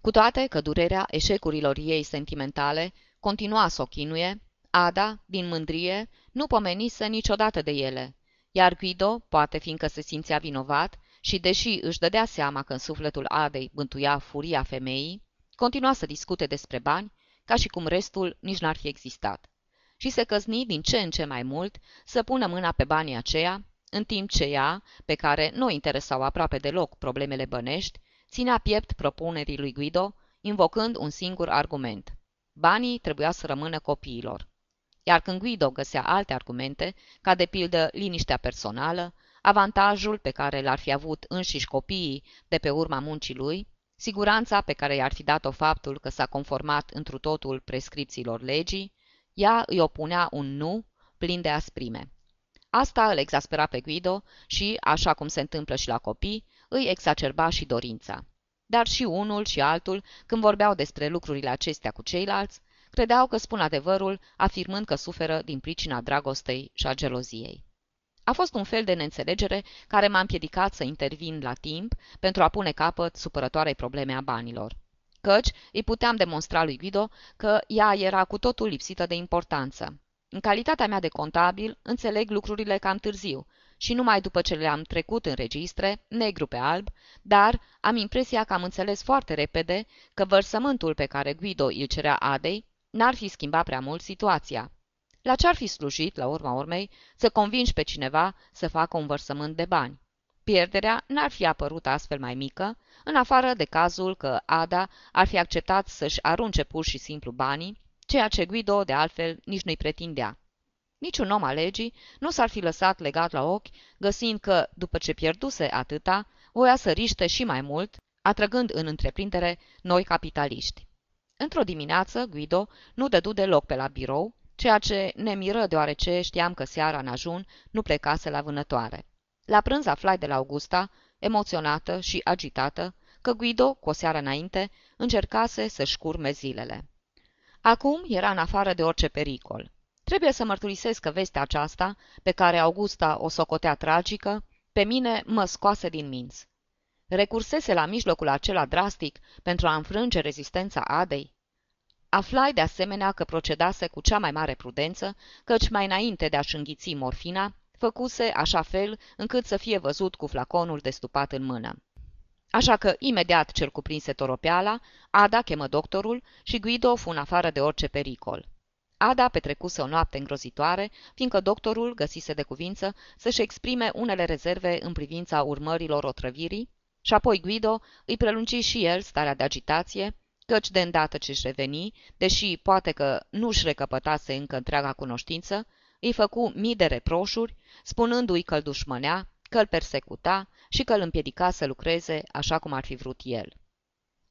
Cu toate că durerea eșecurilor ei sentimentale continua să o chinuie, Ada, din mândrie, nu pomenise niciodată de ele, iar Guido, poate fiindcă se simțea vinovat și, deși își dădea seama că în sufletul Adei bântuia furia femeii, continua să discute despre bani, ca și cum restul nici n-ar fi existat. Și se căzni din ce în ce mai mult să pună mâna pe banii aceia, în timp ce ea, pe care nu interesau aproape deloc problemele bănești, ținea piept propunerii lui Guido, invocând un singur argument. Banii trebuia să rămână copiilor. Iar când Guido găsea alte argumente, ca de pildă liniștea personală, avantajul pe care l-ar fi avut înșiși copiii de pe urma muncii lui, siguranța pe care i-ar fi dat-o faptul că s-a conformat întru totul prescripțiilor legii, ea îi opunea un nu plin de asprime. Asta îl exaspera pe Guido și, așa cum se întâmplă și la copii, îi exacerba și dorința. Dar și unul și altul, când vorbeau despre lucrurile acestea cu ceilalți, credeau că spun adevărul, afirmând că suferă din pricina dragostei și a geloziei. A fost un fel de neînțelegere care m-a împiedicat să intervin la timp pentru a pune capăt supărătoarei probleme a banilor. Căci îi puteam demonstra lui Guido că ea era cu totul lipsită de importanță. În calitatea mea de contabil, înțeleg lucrurile cam târziu și numai după ce le-am trecut în registre, negru pe alb, dar am impresia că am înțeles foarte repede că vărsământul pe care Guido îl cerea Adei n-ar fi schimbat prea mult situația. La ce ar fi slujit, la urma urmei, să convingi pe cineva să facă un vărsământ de bani? Pierderea n-ar fi apărut astfel mai mică, în afară de cazul că Ada ar fi acceptat să-și arunce pur și simplu banii, ceea ce Guido, de altfel, nici nu-i pretindea. Niciun om al legii nu s-ar fi lăsat legat la ochi, găsind că, după ce pierduse atâta, voia să riște și mai mult, atrăgând în întreprindere noi capitaliști. Într-o dimineață, Guido nu dădu deloc pe la birou, ceea ce ne miră deoarece știam că seara în ajun nu plecase la vânătoare. La prânz aflai de la Augusta, emoționată și agitată, că Guido, cu o seară înainte, încercase să-și curme zilele. Acum era în afară de orice pericol. Trebuie să mărturisesc că vestea aceasta, pe care Augusta o socotea tragică, pe mine mă scoase din minți. Recursese la mijlocul acela drastic pentru a înfrânge rezistența Adei? Aflai de asemenea că procedase cu cea mai mare prudență, căci mai înainte de a-și înghiți morfina, făcuse așa fel încât să fie văzut cu flaconul destupat în mână. Așa că, imediat ce-l cuprinse toropeala, Ada chemă doctorul și Guido fu în afară de orice pericol. Ada petrecuse o noapte îngrozitoare, fiindcă doctorul găsise de cuvință să-și exprime unele rezerve în privința urmărilor otrăvirii, și apoi Guido îi prelungi și el starea de agitație, căci de îndată ce-și reveni, deși poate că nu-și recăpătase încă întreaga cunoștință, îi făcu mii de reproșuri, spunându-i că îl dușmănea, că îl persecuta și că îl împiedica să lucreze așa cum ar fi vrut el.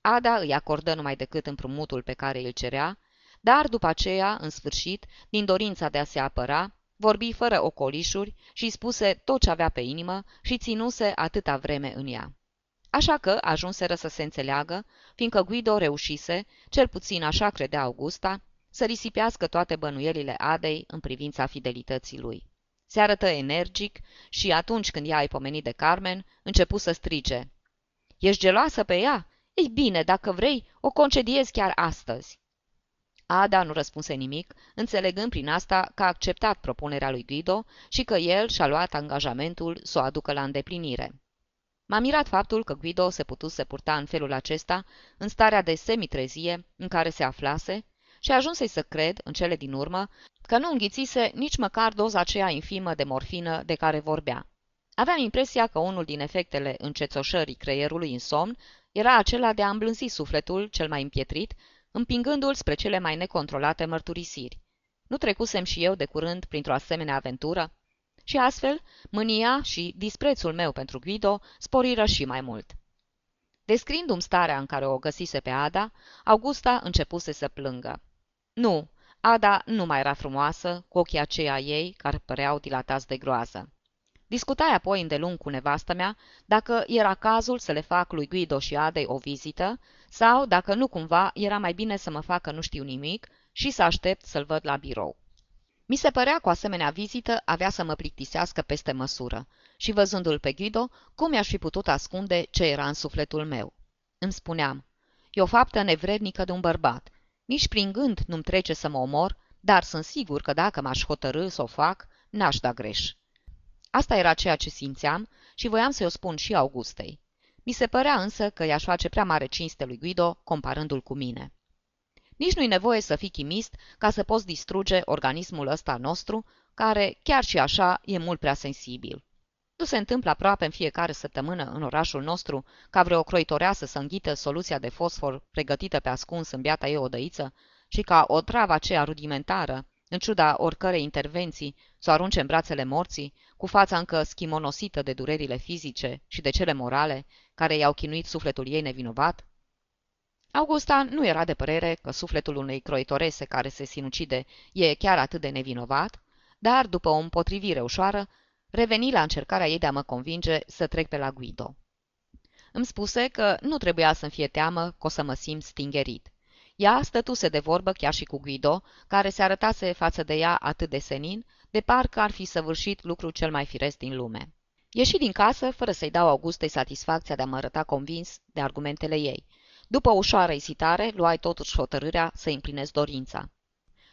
Ada îi acordă numai decât împrumutul pe care îl cerea, dar după aceea, în sfârșit, din dorința de a se apăra, vorbi fără ocolișuri și spuse tot ce avea pe inimă și ținuse atâta vreme în ea. Așa că ajunseră să se înțeleagă, fiindcă Guido reușise, cel puțin așa credea Augusta, să risipească toate bănuielile Adei în privința fidelității lui. Se arătă energic și atunci când ea ai pomenit de Carmen, începu să strige. Ești geloasă pe ea? Ei bine, dacă vrei, o concediezi chiar astăzi. Ada nu răspunse nimic, înțelegând prin asta că a acceptat propunerea lui Guido și că el și-a luat angajamentul să o aducă la îndeplinire. M-a mirat faptul că Guido se putuse purta în felul acesta, în starea de semitrezie în care se aflase, și ajunse să cred, în cele din urmă, că nu înghițise nici măcar doza aceea infimă de morfină de care vorbea. Aveam impresia că unul din efectele încețoșării creierului în somn era acela de a îmblânzi sufletul cel mai împietrit, împingându-l spre cele mai necontrolate mărturisiri. Nu trecusem și eu de curând printr-o asemenea aventură? Și astfel, mânia și disprețul meu pentru Guido sporiră și mai mult. Descriindu-mi starea în care o găsise pe Ada, Augusta începuse să plângă. Nu, Ada nu mai era frumoasă, cu ochii aceia ei care păreau dilatați de groază. Discutai apoi îndelung cu nevastă mea dacă era cazul să le fac lui Guido și Adei o vizită sau dacă nu cumva era mai bine să mă facă nu știu nimic și să aștept să-l văd la birou. Mi se părea cu asemenea vizită avea să mă plictisească peste măsură și văzându-l pe Guido, cum mi-aș fi putut ascunde ce era în sufletul meu. Îmi spuneam, e o faptă nevrednică de un bărbat. Nici prin gând nu-mi trece să mă omor, dar sunt sigur că dacă m-aș hotărâ să o fac, n-aș da greș. Asta era ceea ce simțeam și voiam să-i o spun și Augustei. Mi se părea însă că i-aș face prea mare cinste lui Guido comparându-l cu mine. Nici nu-i nevoie să fii chimist ca să poți distruge organismul ăsta nostru, care, chiar și așa, e mult prea sensibil. Nu se întâmplă aproape în fiecare săptămână în orașul nostru ca vreo croitoreasă să înghită soluția de fosfor pregătită pe ascuns în biata ei odăiță și ca o travă aceea rudimentară, în ciuda oricărei intervenții, să o arunce în brațele morții, cu fața încă schimonosită de durerile fizice și de cele morale, care i-au chinuit sufletul ei nevinovat? Augusta nu era de părere că sufletul unei croitorese care se sinucide e chiar atât de nevinovat, dar, după o împotrivire ușoară, reveni la încercarea ei de a mă convinge să trec pe la Guido. Îmi spuse că nu trebuia să-mi fie teamă că o să mă simt stingerit. Ea stătuse de vorbă chiar și cu Guido, care se arătase față de ea atât de senin, de parcă ar fi săvârșit lucrul cel mai firesc din lume. Ieși din casă, fără să-i dau Augustei satisfacția de a mă arăta convins de argumentele ei. După o ușoară ezitare, luai totuși hotărârea să împlinesc dorința.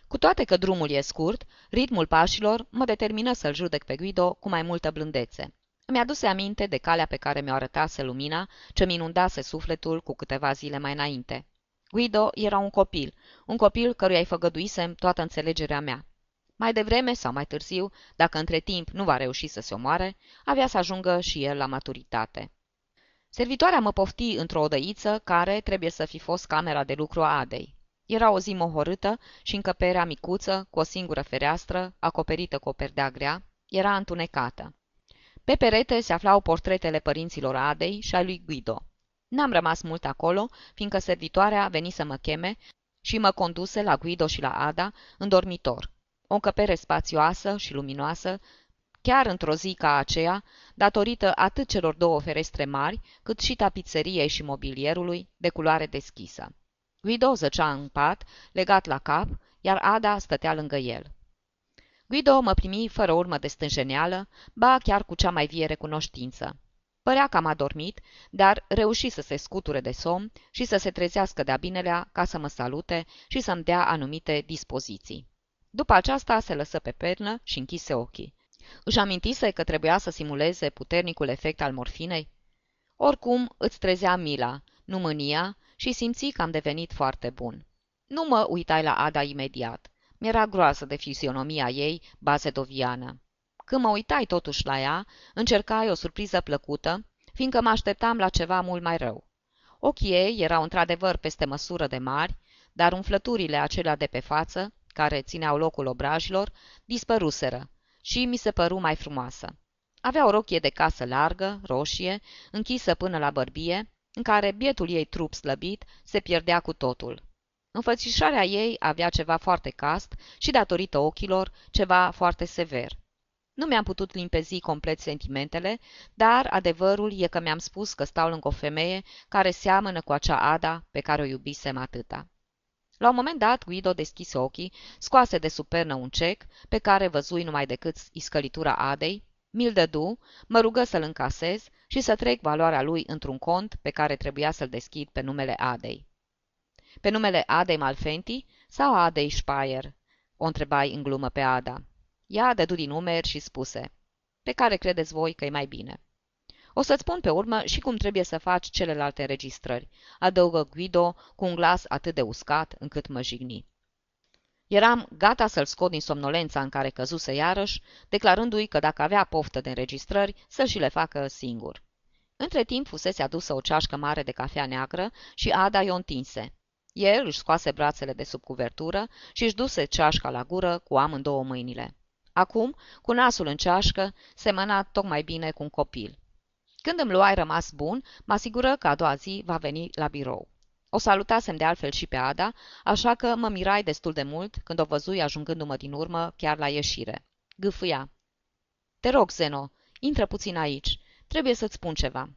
Cu toate că drumul e scurt, ritmul pașilor mă determină să-l judec pe Guido cu mai multă blândețe. Îmi aduse aminte de calea pe care mi-o arătase lumina, ce mi inundase sufletul cu câteva zile mai înainte. Guido era un copil, un copil căruia îi făgăduisem toată înțelegerea mea. Mai devreme sau mai târziu, dacă între timp nu va reuși să se omoare, avea să ajungă și el la maturitate. Servitoarea mă pofti într-o odăiță care trebuie să fi fost camera de lucru a Adei. Era o zi mohorâtă și încăperea micuță, cu o singură fereastră, acoperită cu o perdea grea, era întunecată. Pe perete se aflau portretele părinților Adei și ai lui Guido. N-am rămas mult acolo, fiindcă servitoarea veni să mă cheme și mă conduse la Guido și la Ada în dormitor. O încăpere spațioasă și luminoasă, chiar într-o zi ca aceea, datorită atât celor două ferestre mari, cât și tapițeriei și mobilierului de culoare deschisă. Guido zăcea în pat, legat la cap, iar Ada stătea lângă el. Guido mă primi fără urmă de stânjeneală, ba chiar cu cea mai vie recunoștință. Părea că am adormit, dar reuși să se scuture de somn și să se trezească de-a binelea ca să mă salute și să-mi dea anumite dispoziții. După aceasta se lăsă pe pernă și închise ochii. Își amintise că trebuia să simuleze puternicul efect al morfinei? Oricum îți trezea mila, nu mânia, și simți că am devenit foarte bun. Nu mă uitai la Ada imediat. Mi-era groază de fizionomia ei, bazedoviană. Când mă uitai totuși la ea, încercai o surpriză plăcută, fiindcă mă așteptam la ceva mult mai rău. Ochii ei erau într-adevăr peste măsură de mari, dar umflăturile acelea de pe față, care țineau locul obrajilor, dispăruseră și mi se păru mai frumoasă. Avea o rochie de casă largă, roșie, închisă până la bărbie, în care bietul ei trup slăbit se pierdea cu totul. Înfățișarea ei avea ceva foarte cast și, datorită ochilor, ceva foarte sever. Nu mi-am putut limpezi complet sentimentele, dar adevărul e că mi-am spus că stau lângă o femeie care seamănă cu acea Ada pe care o iubisem atâta. La un moment dat, Guido deschise ochii, scoase de supernă un cec, pe care văzui numai decât iscălitura Adei, mi-l dădu, mă rugă să-l încasez și să trec valoarea lui într-un cont pe care trebuia să-l deschid pe numele Adei. Pe numele Adei Malfenti sau Adei Speyer? O întrebai în glumă pe Ada. Ea dădu din numeri și spuse, pe care credeți voi că e mai bine. O să-ți spun pe urmă și cum trebuie să faci celelalte înregistrări, adăugă Guido cu un glas atât de uscat încât mă jigni. Eram gata să-l scot din somnolența în care căzuse iarăși, declarându-i că dacă avea poftă de înregistrări, să și le facă singur. Între timp fusese adusă o ceașcă mare de cafea neagră și Ada i-o întinse. El își scoase brațele de sub cuvertură și își duse ceașca la gură cu amândouă mâinile. Acum, cu nasul în ceașcă, semăna tocmai bine cu un copil. Când îmi luai rămas bun, mă asigură că a doua zi va veni la birou. O salutasem de altfel și pe Ada, așa că mă mirai destul de mult când o văzui ajungându-mă din urmă chiar la ieșire. Gâfâia. Te rog, Zeno, intră puțin aici. Trebuie să-ți spun ceva.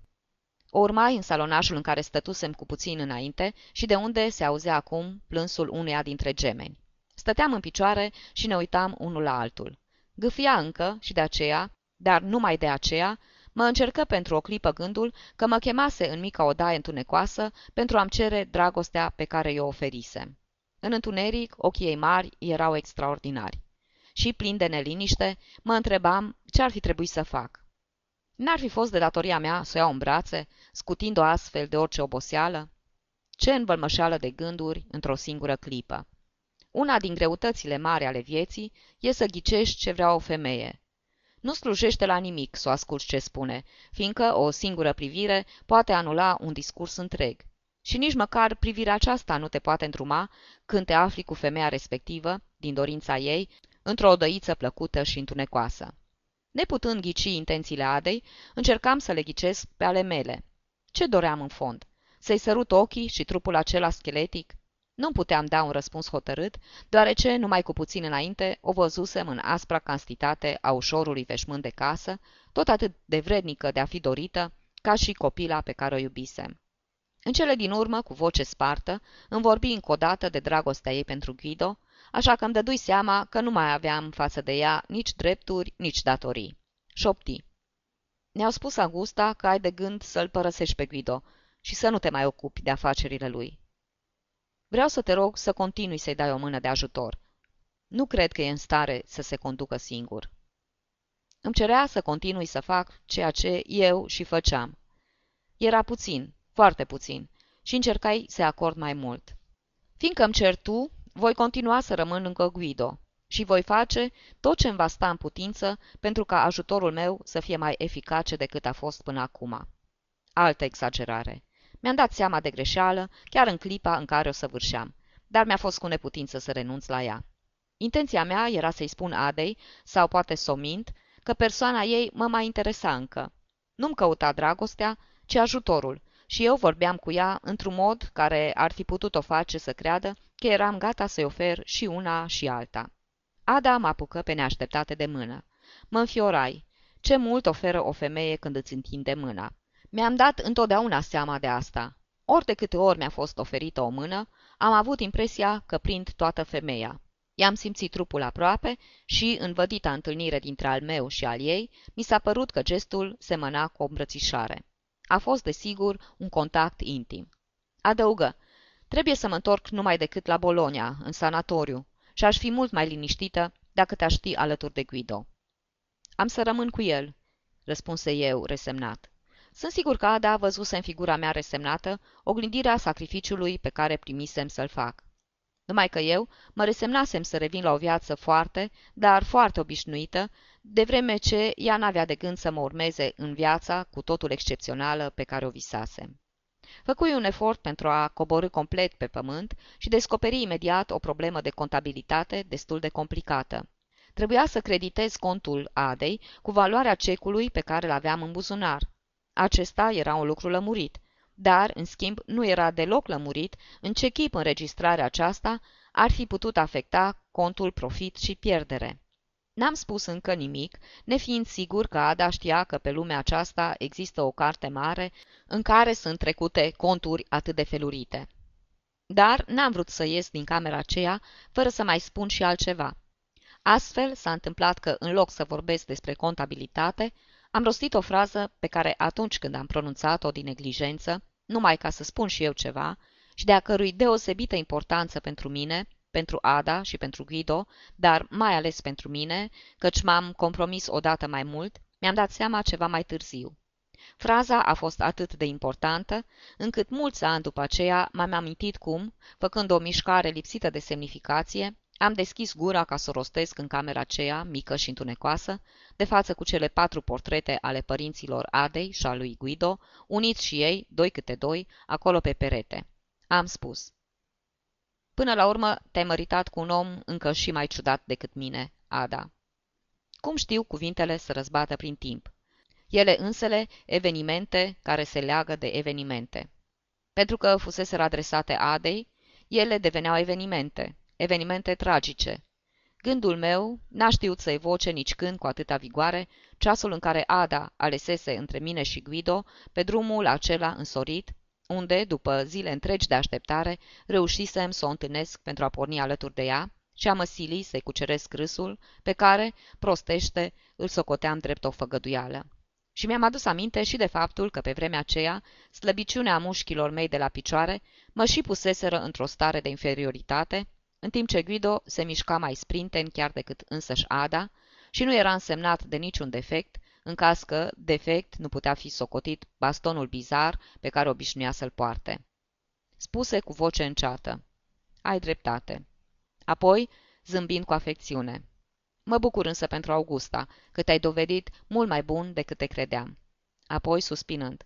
O urmai în salonașul în care stătusem cu puțin înainte și de unde se auzea acum plânsul uneia dintre gemeni. Stăteam în picioare și ne uitam unul la altul. Gâfia încă și de aceea, dar numai de aceea, mă încercă pentru o clipă gândul că mă chemase în mica odaie întunecoasă pentru a-mi cere dragostea pe care i-o oferise. În întuneric, ochii ei mari erau extraordinari. Și plin de neliniște, mă întrebam ce ar fi trebuit să fac. N-ar fi fost de datoria mea să o iau în brațe, scutind-o astfel de orice oboseală? Ce învălmășeală de gânduri într-o singură clipă! Una din greutățile mari ale vieții e să ghicești ce vrea o femeie. Nu slujește la nimic să o asculți ce spune, fiindcă o singură privire poate anula un discurs întreg. Și nici măcar privirea aceasta nu te poate întruma când te afli cu femeia respectivă, din dorința ei, într-o odăiță plăcută și întunecoasă. Neputând ghici intențiile Adei, încercam să le ghicesc pe ale mele. Ce doream în fond? Să-i sărut ochii și trupul acela scheletic? Nu puteam da un răspuns hotărât, deoarece, numai cu puțin înainte, o văzusem în aspra cantitate a ușorului veșmânt de casă, tot atât de vrednică de a fi dorită, ca și copila pe care o iubisem. În cele din urmă, cu voce spartă, îmi vorbi încă o dată de dragostea ei pentru Guido, așa că îmi dădui seama că nu mai aveam față de ea nici drepturi, nici datorii. Șopti. Ne-au spus Augusta că ai de gând să-l părăsești pe Guido și să nu te mai ocupi de afacerile lui. Vreau să te rog să continui să-i dai o mână de ajutor. Nu cred că e în stare să se conducă singur. Îmi cerea să continui să fac ceea ce eu și făceam. Era puțin, foarte puțin, și încercai să acord mai mult. Fiindcă îmi cer tu, voi continua să rămân încă Guido și voi face tot ce îmi va sta în putință pentru ca ajutorul meu să fie mai eficace decât a fost până acum. Altă exagerare. Mi-am dat seama de greșeală, chiar în clipa în care o săvârșeam, dar mi-a fost cu neputință să renunț la ea. Intenția mea era să-i spun Adei, sau poate să o mint, că persoana ei mă mai interesa încă. Nu-mi căuta dragostea, ci ajutorul, și eu vorbeam cu ea într-un mod care ar fi putut o face să creadă că eram gata să-i ofer și una și alta. Ada mă apucă pe neașteptate de mână. Mă înfiorai. Ce mult oferă o femeie când îți întinde mâna. Mi-am dat întotdeauna seama de asta. Ori de câte ori mi-a fost oferită o mână, am avut impresia că prind toată femeia. I-am simțit trupul aproape și, în vădita întâlnire dintre al meu și al ei, mi s-a părut că gestul semăna cu o îmbrățișare. A fost, desigur, un contact intim. Adăugă, trebuie să mă întorc numai decât la Bolonia, în sanatoriu, și aș fi mult mai liniștită dacă te-aș ști alături de Guido. Am să rămân cu el, răspunse eu, resemnat. Sunt sigur că Ada văzuse în figura mea resemnată oglindirea sacrificiului pe care primisem să-l fac. Numai că eu mă resemnasem să revin la o viață foarte, dar foarte obișnuită, de vreme ce ea n-avea de gând să mă urmeze în viața cu totul excepțională pe care o visasem. Făcui un efort pentru a coborâ complet pe pământ și descoperi imediat o problemă de contabilitate destul de complicată. Trebuia să creditez contul Adei cu valoarea cecului pe care îl aveam în buzunar. Acesta era un lucru lămurit, dar, în schimb, nu era deloc lămurit în ce chip înregistrarea aceasta ar fi putut afecta contul profit și pierdere. N-am spus încă nimic, nefiind sigur că Ada știa că pe lumea aceasta există o carte mare în care sunt trecute conturi atât de felurite. Dar n-am vrut să ies din camera aceea fără să mai spun și altceva. Astfel s-a întâmplat că, în loc să vorbesc despre contabilitate, am rostit o frază pe care atunci când am pronunțat-o din neglijență, numai ca să spun și eu ceva, și de a cărui deosebită importanță pentru mine, pentru Ada și pentru Guido, dar mai ales pentru mine, căci m-am compromis odată mai mult, mi-am dat seama ceva mai târziu. Fraza a fost atât de importantă, încât mulți ani după aceea m-am amintit cum, făcând o mișcare lipsită de semnificație, am deschis gura ca să rostesc în camera aceea, mică și întunecoasă, de față cu cele patru portrete ale părinților Adei și a lui Guido, uniți și ei, doi câte doi, acolo pe perete. Am spus. Până la urmă, te-ai măritat cu un om încă și mai ciudat decât mine, Ada. Cum știu cuvintele să răzbată prin timp? Ele însele evenimente care se leagă de evenimente. Pentru că fuseseră adresate Adei, ele deveneau evenimente, evenimente tragice. Gândul meu n-a știut să evoce nici când cu atâta vigoare ceasul în care Ada alesese între mine și Guido pe drumul acela însorit, unde, după zile întregi de așteptare, reușisem să o întâlnesc pentru a porni alături de ea și a mă sili să-i cuceresc râsul, pe care, prostește, îl socoteam drept o făgăduială. Și mi-am adus aminte și de faptul că pe vremea aceea, slăbiciunea mușchilor mei de la picioare mă și puseseră într-o stare de inferioritate, în timp ce Guido se mișca mai sprinten chiar decât însăși Ada și nu era însemnat de niciun defect, în caz că defect nu putea fi socotit bastonul bizar pe care obișnuia să-l poarte. Spuse cu voce înceată. Ai dreptate. Apoi, zâmbind cu afecțiune. Mă bucur însă pentru Augusta, că te-ai dovedit mult mai bun decât te credeam. Apoi, suspinând.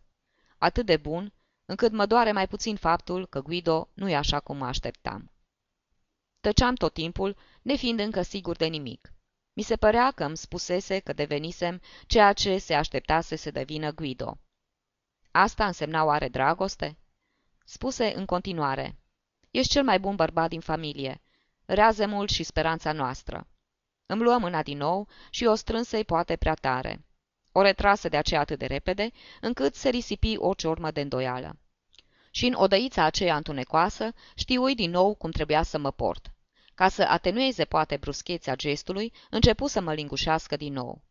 Atât de bun, încât mă doare mai puțin faptul că Guido nu e așa cum mă așteptam. Tăceam tot timpul, nefiind încă sigur de nimic. Mi se părea că îmi spusese că devenisem ceea ce se aștepta să se devină Guido. Asta însemna oare dragoste? Spuse în continuare. Ești cel mai bun bărbat din familie, reazemul și speranța noastră. Îmi luă mâna din nou și o strânse poate prea tare. O retrase de aceea atât de repede, încât se risipi orice urmă de îndoială și în odăița aceea întunecoasă știui din nou cum trebuia să mă port. Ca să atenueze poate bruschețea gestului, începu să mă lingușească din nou.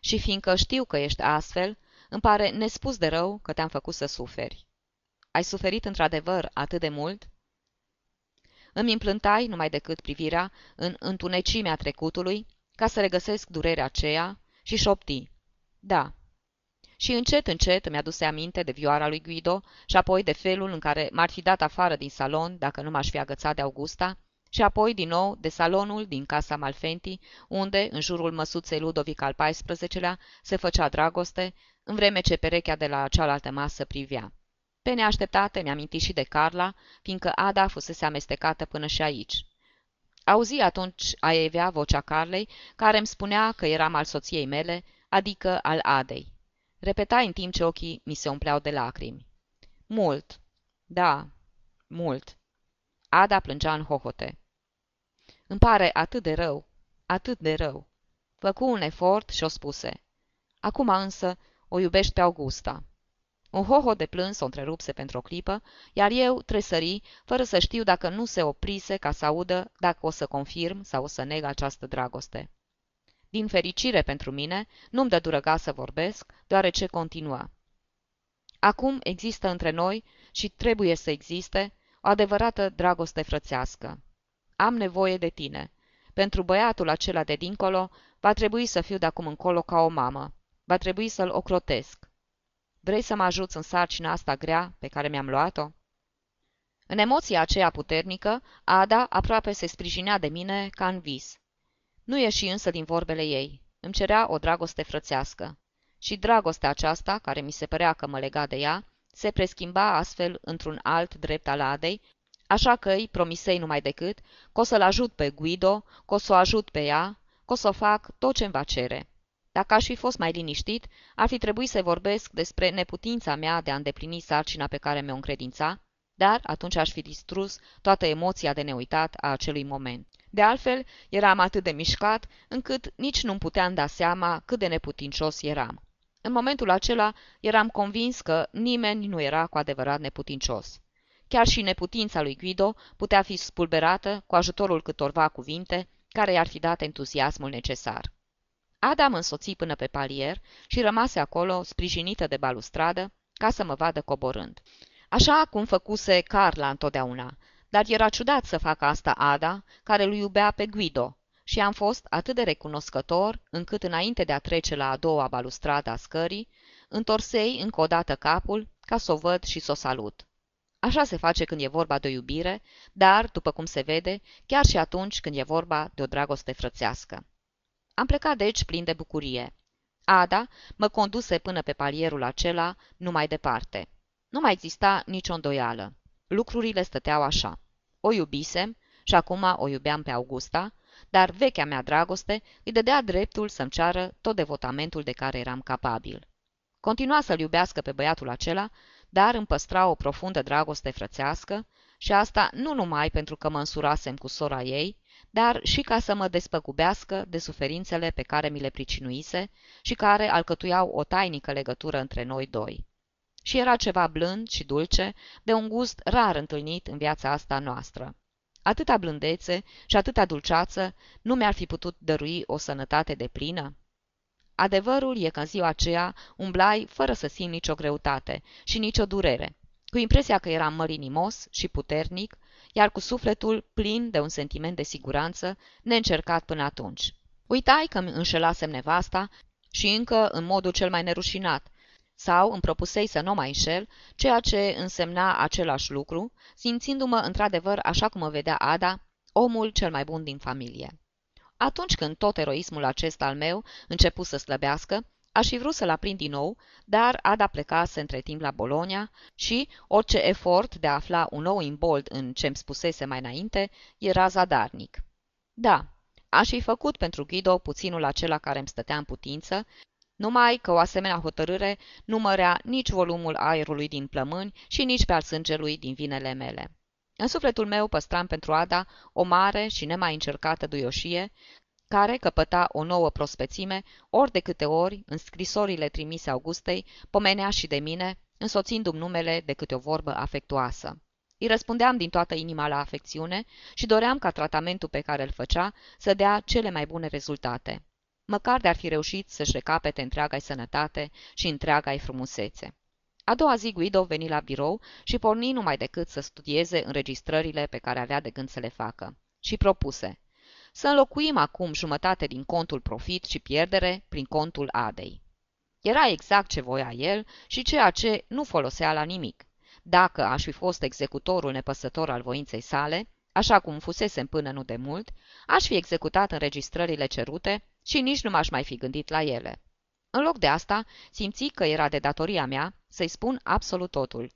Și fiindcă știu că ești astfel, îmi pare nespus de rău că te-am făcut să suferi. Ai suferit într-adevăr atât de mult? Îmi împlântai numai decât privirea în întunecimea trecutului, ca să regăsesc durerea aceea, și șopti. Da. Și încet, încet îmi aduse aminte de vioara lui Guido și apoi de felul în care m-ar fi dat afară din salon dacă nu m-aș fi agățat de Augusta și apoi din nou de salonul din casa Malfenti, unde, în jurul măsuței Ludovic al XIV-lea, se făcea dragoste, în vreme ce perechea de la cealaltă masă privea. Pe neașteptate mi-am și de Carla, fiindcă Ada fusese amestecată până și aici. Auzi atunci a Evea vocea Carlei, care îmi spunea că eram al soției mele, adică al Adei. Repeta în timp ce ochii mi se umpleau de lacrimi. Mult. Da, mult. Ada plângea în hohote. Îmi pare atât de rău, atât de rău. Făcu un efort și o spuse. Acum însă o iubești pe Augusta. Un hoho de plâns o întrerupse pentru o clipă, iar eu tresări, fără să știu dacă nu se oprise ca să audă dacă o să confirm sau o să neg această dragoste. Din fericire pentru mine, nu-mi dă durăga să vorbesc, deoarece continua. Acum există între noi și trebuie să existe o adevărată dragoste frățească. Am nevoie de tine. Pentru băiatul acela de dincolo, va trebui să fiu de acum încolo ca o mamă. Va trebui să-l ocrotesc. Vrei să mă ajuți în sarcina asta grea pe care mi-am luat-o? În emoția aceea puternică, Ada aproape se sprijinea de mine ca în vis. Nu ieși însă din vorbele ei. Îmi cerea o dragoste frățească. Și dragostea aceasta, care mi se părea că mă lega de ea, se preschimba astfel într-un alt drept al Adei, așa că îi promisei numai decât că o să-l ajut pe Guido, că o să o ajut pe ea, că o să fac tot ce-mi va cere. Dacă aș fi fost mai liniștit, ar fi trebuit să vorbesc despre neputința mea de a îndeplini sarcina pe care mi-o încredința, dar atunci aș fi distrus toată emoția de neuitat a acelui moment. De altfel, eram atât de mișcat, încât nici nu-mi puteam da seama cât de neputincios eram. În momentul acela eram convins că nimeni nu era cu adevărat neputincios. Chiar și neputința lui Guido putea fi spulberată cu ajutorul câtorva cuvinte care i-ar fi dat entuziasmul necesar. Ada mă însoți până pe palier și rămase acolo, sprijinită de balustradă, ca să mă vadă coborând. Așa cum făcuse Carla întotdeauna, dar era ciudat să facă asta Ada, care îl iubea pe Guido, și am fost atât de recunoscător, încât înainte de a trece la a doua balustradă a scării, întorsei încă o dată capul ca să o văd și să o salut. Așa se face când e vorba de o iubire, dar, după cum se vede, chiar și atunci când e vorba de o dragoste frățească. Am plecat deci plin de bucurie. Ada mă conduse până pe palierul acela, numai departe. Nu mai exista nicio îndoială. Lucrurile stăteau așa. O iubisem și acum o iubeam pe Augusta, dar vechea mea dragoste îi dădea dreptul să-mi ceară tot devotamentul de care eram capabil. Continua să-l iubească pe băiatul acela, dar îmi păstra o profundă dragoste frățească și asta nu numai pentru că mă însurasem cu sora ei, dar și ca să mă despăgubească de suferințele pe care mi le pricinuise și care alcătuiau o tainică legătură între noi doi. Și era ceva blând și dulce, de un gust rar întâlnit în viața asta noastră. Atâta blândețe și atâta dulceață nu mi-ar fi putut dărui o sănătate de plină? Adevărul e că în ziua aceea umblai fără să simt nicio greutate și nicio durere, cu impresia că eram mărinimos și puternic, iar cu sufletul plin de un sentiment de siguranță neîncercat până atunci. Uitai că îmi înșelasem nevasta și încă în modul cel mai nerușinat, sau îmi propusei să nu mai înșel, ceea ce însemna același lucru, simțindu-mă într-adevăr așa cum mă vedea Ada, omul cel mai bun din familie. Atunci când tot eroismul acesta al meu începu să slăbească, aș fi vrut să-l aprind din nou, dar Ada plecase între timp la Bologna și orice efort de a afla un nou imbold în ce-mi spusese mai înainte era zadarnic. Da, aș fi făcut pentru Guido puținul acela care îmi stătea în putință, numai că o asemenea hotărâre nu mărea nici volumul aerului din plămâni și nici pe al sângelui din vinele mele. În sufletul meu păstram pentru Ada o mare și nemai încercată duioșie, care căpăta o nouă prospețime ori de câte ori, în scrisorile trimise Augustei, pomenea și de mine, însoțindu-mi numele de câte o vorbă afectuoasă. Îi răspundeam din toată inima la afecțiune și doream ca tratamentul pe care îl făcea să dea cele mai bune rezultate. Măcar de-ar fi reușit să-și recapete întreaga sănătate și întreaga frumusețe. A doua zi Guido veni la birou și porni numai decât să studieze înregistrările pe care avea de gând să le facă. Și propuse să înlocuim acum jumătate din contul profit și pierdere prin contul Adei. Era exact ce voia el și ceea ce nu folosea la nimic. Dacă aș fi fost executorul nepăsător al voinței sale, așa cum fusesem până nu de mult, aș fi executat înregistrările cerute și nici nu m-aș mai fi gândit la ele. În loc de asta, simți că era de datoria mea să-i spun absolut totul.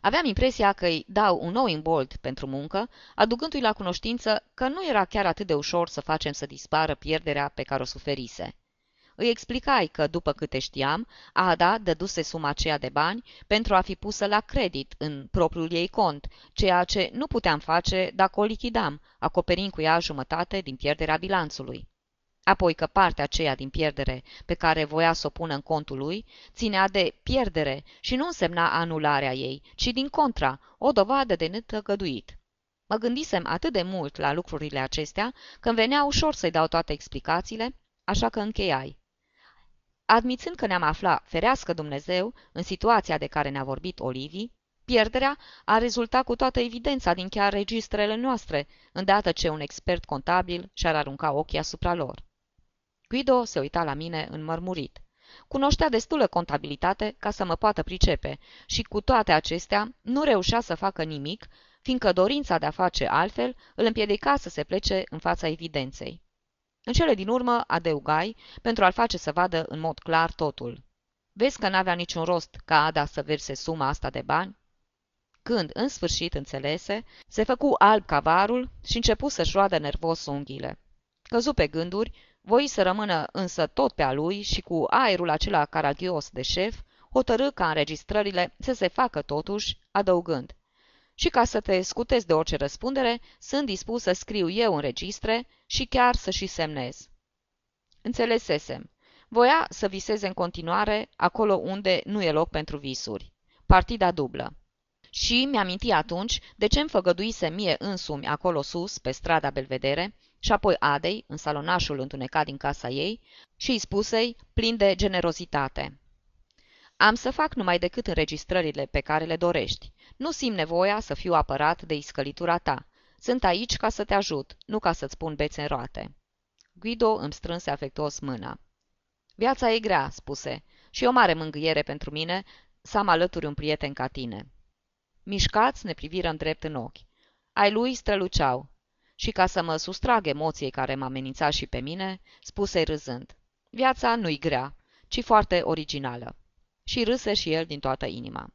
Aveam impresia că îi dau un nou imbold pentru muncă, aducându-i la cunoștință că nu era chiar atât de ușor să facem să dispară pierderea pe care o suferise. Îi explicai că, după câte știam, Ada dăduse suma aceea de bani pentru a fi pusă la credit în propriul ei cont, ceea ce nu puteam face dacă o lichidam, acoperind cu ea jumătate din pierderea bilanțului. Apoi că partea aceea din pierdere pe care voia să o pună în contul lui ținea de pierdere și nu însemna anularea ei, ci din contra, o dovadă de netăgăduit. Mă gândisem atât de mult la lucrurile acestea că îmi venea ușor să-i dau toate explicațiile, așa că încheiai. Admițând că ne-am aflat, ferească Dumnezeu, în situația de care ne-a vorbit Olivii, pierderea a rezultat cu toată evidența din chiar registrele noastre, îndată ce un expert contabil și-ar arunca ochii asupra lor. Guido se uita la mine înmărmurit. Cunoștea destulă contabilitate ca să mă poată pricepe și cu toate acestea nu reușea să facă nimic, fiindcă dorința de a face altfel îl împiedica să se plece în fața evidenței. În cele din urmă adăugai pentru a-l face să vadă în mod clar totul. Vezi că n-avea niciun rost ca Ada să verse suma asta de bani? Când, în sfârșit, înțelese, se făcu alb cavarul și începu să-și roadă nervos unghiile. Căzu pe gânduri, voi să rămână însă tot pe a lui și cu aerul acela caragios de șef, hotărâ ca înregistrările să se facă totuși, adăugând. Și ca să te scutezi de orice răspundere, sunt dispus să scriu eu în registre și chiar să și semnez. Înțelesesem. Voia să viseze în continuare acolo unde nu e loc pentru visuri. Partida dublă. Și mi-aminti atunci de ce îmi făgăduise mie însumi acolo sus, pe strada Belvedere, și apoi Adei, în salonașul întunecat din casa ei, și îi spusei, plin de generozitate. Am să fac numai decât înregistrările pe care le dorești. Nu simt nevoia să fiu apărat de iscălitura ta. Sunt aici ca să te ajut, nu ca să-ți pun bețe în roate. Guido îmi strânse afectuos mâna. Viața e grea, spuse, și o mare mângâiere pentru mine să am alături un prieten ca tine. Mișcați ne priviră în drept în ochi. Ai lui străluceau, și ca să mă sustrag emoției care m-a amenințat și pe mine, spuse râzând. Viața nu-i grea, ci foarte originală. Și râse și el din toată inima.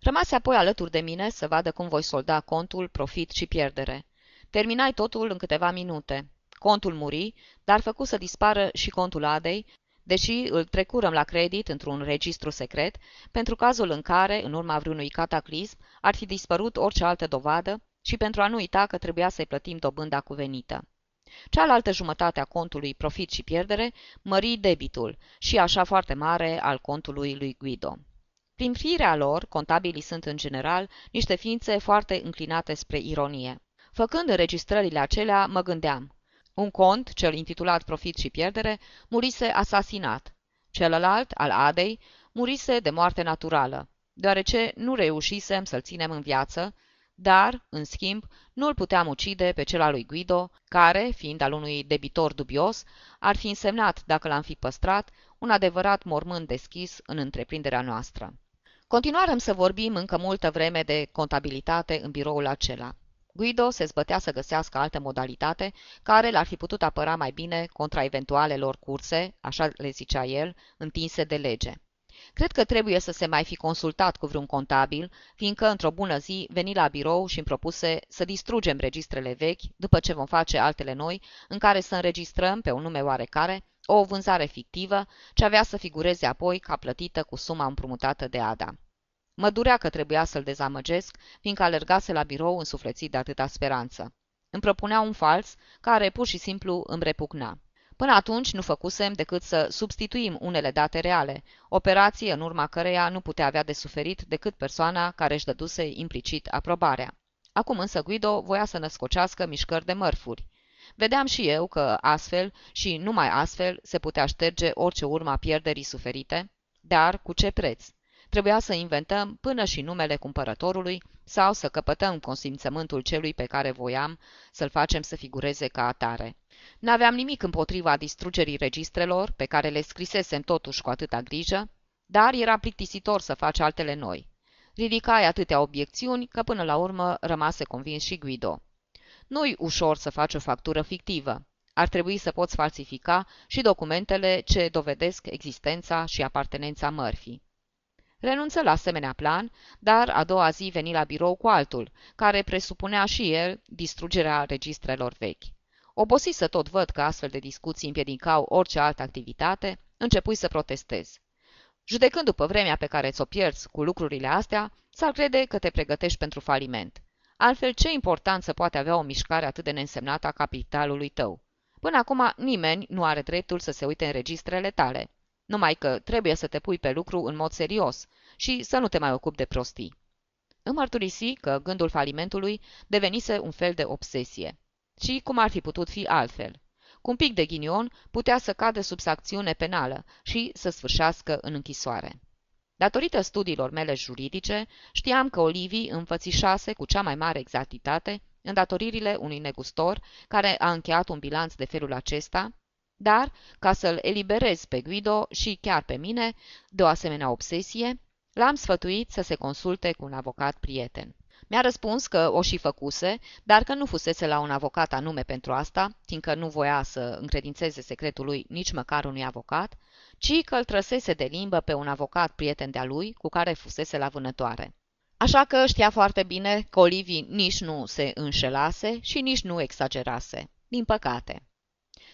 Rămase apoi alături de mine să vadă cum voi solda contul, profit și pierdere. Terminai totul în câteva minute. Contul muri, dar făcu să dispară și contul Adei, deși îl trecurăm la credit într-un registru secret, pentru cazul în care, în urma vreunui cataclism, ar fi dispărut orice altă dovadă și pentru a nu uita că trebuia să-i plătim dobânda cuvenită. Cealaltă jumătate a contului profit și pierdere mări debitul și așa foarte mare al contului lui Guido. Prin firea lor, contabilii sunt în general niște ființe foarte înclinate spre ironie. Făcând înregistrările acelea, mă gândeam. Un cont, cel intitulat Profit și pierdere, murise asasinat. Celălalt, al Adei, murise de moarte naturală, deoarece nu reușisem să-l ținem în viață, dar, în schimb, nu îl puteam ucide pe cel al lui Guido, care, fiind al unui debitor dubios, ar fi însemnat, dacă l-am fi păstrat, un adevărat mormânt deschis în întreprinderea noastră. Continuarăm să vorbim încă multă vreme de contabilitate în biroul acela. Guido se zbătea să găsească altă modalitate care l-ar fi putut apăra mai bine contra eventualelor curse, așa le zicea el, întinse de lege. Cred că trebuie să se mai fi consultat cu vreun contabil, fiindcă într-o bună zi veni la birou și îmi propuse să distrugem registrele vechi, după ce vom face altele noi, în care să înregistrăm, pe un nume oarecare, o vânzare fictivă, ce avea să figureze apoi ca plătită cu suma împrumutată de Ada. Mă durea că trebuia să-l dezamăgesc, fiindcă alergase la birou însuflețit de atâta speranță. Îmi propunea un fals, care pur și simplu îmi repugna. Până atunci nu făcusem decât să substituim unele date reale, operație în urma căreia nu putea avea de suferit decât persoana care își dăduse implicit aprobarea. Acum însă Guido voia să născocească mișcări de mărfuri. Vedeam și eu că astfel și numai astfel se putea șterge orice urma pierderii suferite, dar cu ce preț? Trebuia să inventăm până și numele cumpărătorului sau să căpătăm consimțământul celui pe care voiam să-l facem să figureze ca atare. N-aveam nimic împotriva distrugerii registrelor, pe care le scrisesem totuși cu atâta grijă, dar era plictisitor să faci altele noi. Ridicai atâtea obiecțiuni că până la urmă rămase convins și Guido. Nu-i ușor să faci o factură fictivă. Ar trebui să poți falsifica și documentele ce dovedesc existența și apartenența mărfii. Renunță la asemenea plan, dar a doua zi veni la birou cu altul, care presupunea și el distrugerea registrelor vechi. Obosit să tot văd că astfel de discuții împiedicau orice altă activitate, începui să protestez. Judecând după vremea pe care ți-o pierzi cu lucrurile astea, s-ar crede că te pregătești pentru faliment. Altfel, ce importanță poate avea o mișcare atât de neînsemnată a capitalului tău? Până acum, nimeni nu are dreptul să se uite în registrele tale. Numai că trebuie să te pui pe lucru în mod serios și să nu te mai ocupi de prostii. Îmi mărturisi că gândul falimentului devenise un fel de obsesie. Și cum ar fi putut fi altfel? Cu un pic de ghinion putea să cadă sub sancțiune penală și să sfârșească în închisoare. Datorită studiilor mele juridice, știam că Olivii înfățișase cu cea mai mare exactitate îndatoririle unui negustor care a încheiat un bilanț de felul acesta, dar, ca să-l eliberez pe Guido și chiar pe mine de o asemenea obsesie, l-am sfătuit să se consulte cu un avocat prieten. Mi-a răspuns că o și făcuse, dar că nu fusese la un avocat anume pentru asta, fiindcă nu voia să încredințeze secretul lui nici măcar unui avocat, ci că îl trăsese de limbă pe un avocat prieten de-a lui cu care fusese la vânătoare. Așa că știa foarte bine că Olivii nici nu se înșelase și nici nu exagerase. Din păcate.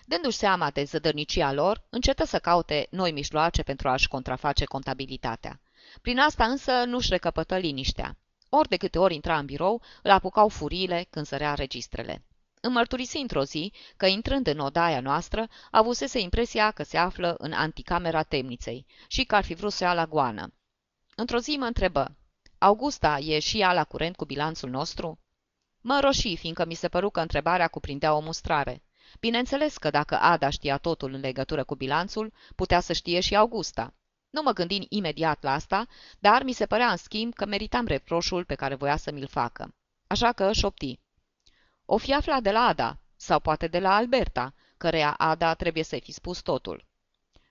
Dându-și seama de zădărnicia lor, încetă să caute noi mijloace pentru a-și contraface contabilitatea. Prin asta însă nu-și recăpătă liniștea. Ori de câte ori intra în birou, îl apucau furiile când sărea registrele. Îmi mărturisi într-o zi că, intrând în odaia noastră, avusese impresia că se află în anticamera temniței și că ar fi vrut să ia la goană. Într-o zi mă întrebă, Augusta e și ea la curent cu bilanțul nostru? Mă roșii, fiindcă mi se păru că întrebarea cuprindea o mustrare. Bineînțeles că dacă Ada știa totul în legătură cu bilanțul, putea să știe și Augusta. Nu mă gândim imediat la asta, dar mi se părea în schimb că meritam reproșul pe care voia să mi-l facă. Așa că șopti. O fi aflat de la Ada, sau poate de la Alberta, căreia Ada trebuie să-i fi spus totul.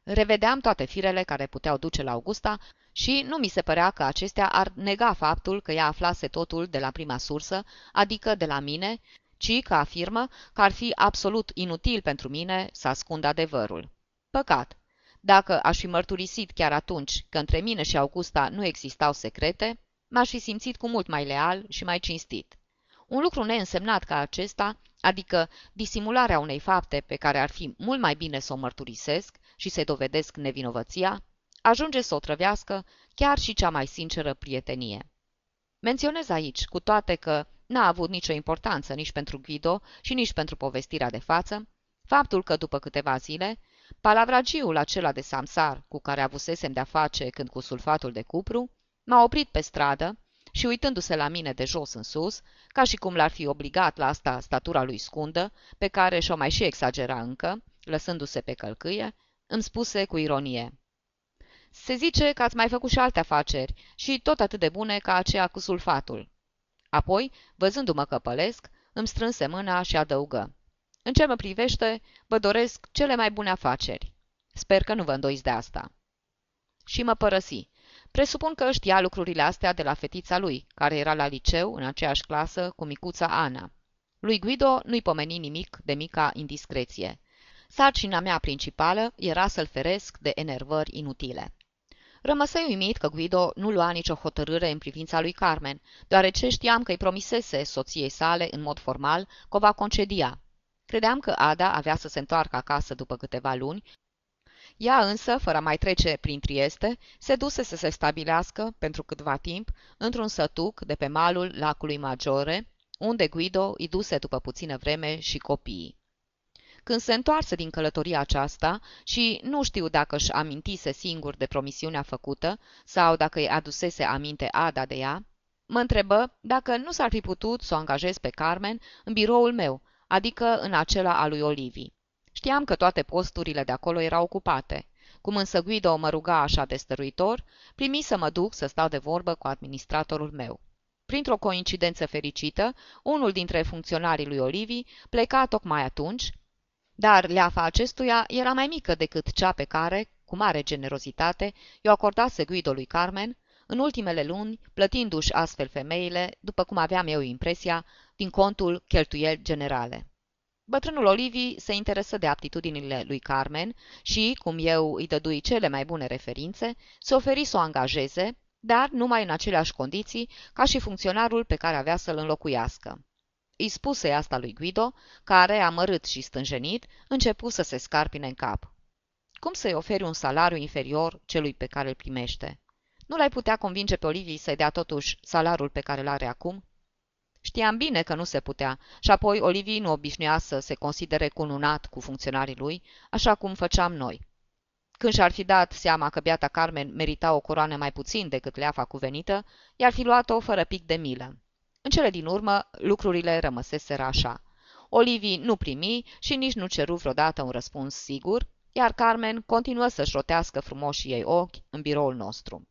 Revedeam toate firele care puteau duce la Augusta și nu mi se părea că acestea ar nega faptul că ea aflase totul de la prima sursă, adică de la mine, ci că afirmă că ar fi absolut inutil pentru mine să ascund adevărul. Păcat! Dacă aș fi mărturisit chiar atunci că între mine și Augusta nu existau secrete, m-aș fi simțit cu mult mai leal și mai cinstit. Un lucru neînsemnat ca acesta, adică disimularea unei fapte pe care ar fi mult mai bine să o mărturisesc și să-i dovedesc nevinovăția, ajunge să o trăvească chiar și cea mai sinceră prietenie. Menționez aici, cu toate că n-a avut nicio importanță nici pentru Guido și nici pentru povestirea de față, faptul că după câteva zile, palavragiul acela de samsar cu care avusesem de-a face când cu sulfatul de cupru, m-a oprit pe stradă și uitându-se la mine de jos în sus, ca și cum l-ar fi obligat la asta statura lui scundă, pe care și-o mai și exagera încă, lăsându-se pe călcâie, îmi spuse cu ironie. Se zice că ați mai făcut și alte afaceri și tot atât de bune ca aceea cu sulfatul. Apoi, văzându-mă căpălesc, îmi strânse mâna și adăugă. În ce mă privește, vă doresc cele mai bune afaceri. Sper că nu vă îndoiți de asta. Și mă părăsi. Presupun că știa lucrurile astea de la fetița lui, care era la liceu, în aceeași clasă, cu micuța Ana. Lui Guido nu-i pomeni nimic de mica indiscreție. Sarcina mea principală era să-l feresc de enervări inutile. Rămăsei uimit că Guido nu lua nicio hotărâre în privința lui Carmen, deoarece știam că îi promisese soției sale, în mod formal, că o va concedia. Credeam că Ada avea să se întoarcă acasă după câteva luni, ea însă, fără a mai trece prin Trieste, se duse să se stabilească, pentru câtva timp, într-un sătuc de pe malul lacului Majore, unde Guido îi duse după puțină vreme și copiii. Când se întoarse din călătoria aceasta și nu știu dacă își amintise singur de promisiunea făcută sau dacă îi adusese aminte Ada de ea, mă întrebă dacă nu s-ar fi putut să o angajez pe Carmen în biroul meu, adică în acela al lui Olivii. Știam că toate posturile de acolo erau ocupate. Cum însă Guido mă ruga așa de stăruitor, primi să mă duc să stau de vorbă cu administratorul meu. Printr-o coincidență fericită, unul dintre funcționarii lui Olivi pleca tocmai atunci, dar leafa acestuia era mai mică decât cea pe care, cu mare generozitate, i-o acordase Guido lui Carmen, în ultimele luni, plătindu-și astfel femeile, după cum aveam eu impresia, din contul cheltuieli generale. Bătrânul Olivi se interesă de aptitudinile lui Carmen și, cum eu îi dădui cele mai bune referințe, se oferi să o angajeze, dar numai în aceleași condiții ca și funcționarul pe care avea să-l înlocuiască. Îi spuse asta lui Guido, care, amărât și stânjenit, începu să se scarpine în cap. Cum să-i oferi un salariu inferior celui pe care îl primește? Nu l-ai putea convinge pe Olivii să-i dea totuși salariul pe care îl are acum? Știam bine că nu se putea și apoi Olivii nu obișnuia să se considere cununat cu funcționarii lui, așa cum făceam noi. Când și-ar fi dat seama că biata Carmen merita o coroană mai puțin decât leafa cuvenită, i-ar fi luat-o fără pic de milă. În cele din urmă, lucrurile rămăseseră așa. Olivii nu primi și nici nu ceru vreodată un răspuns sigur, iar Carmen continuă să-și rotească frumoșii ei ochi în biroul nostru.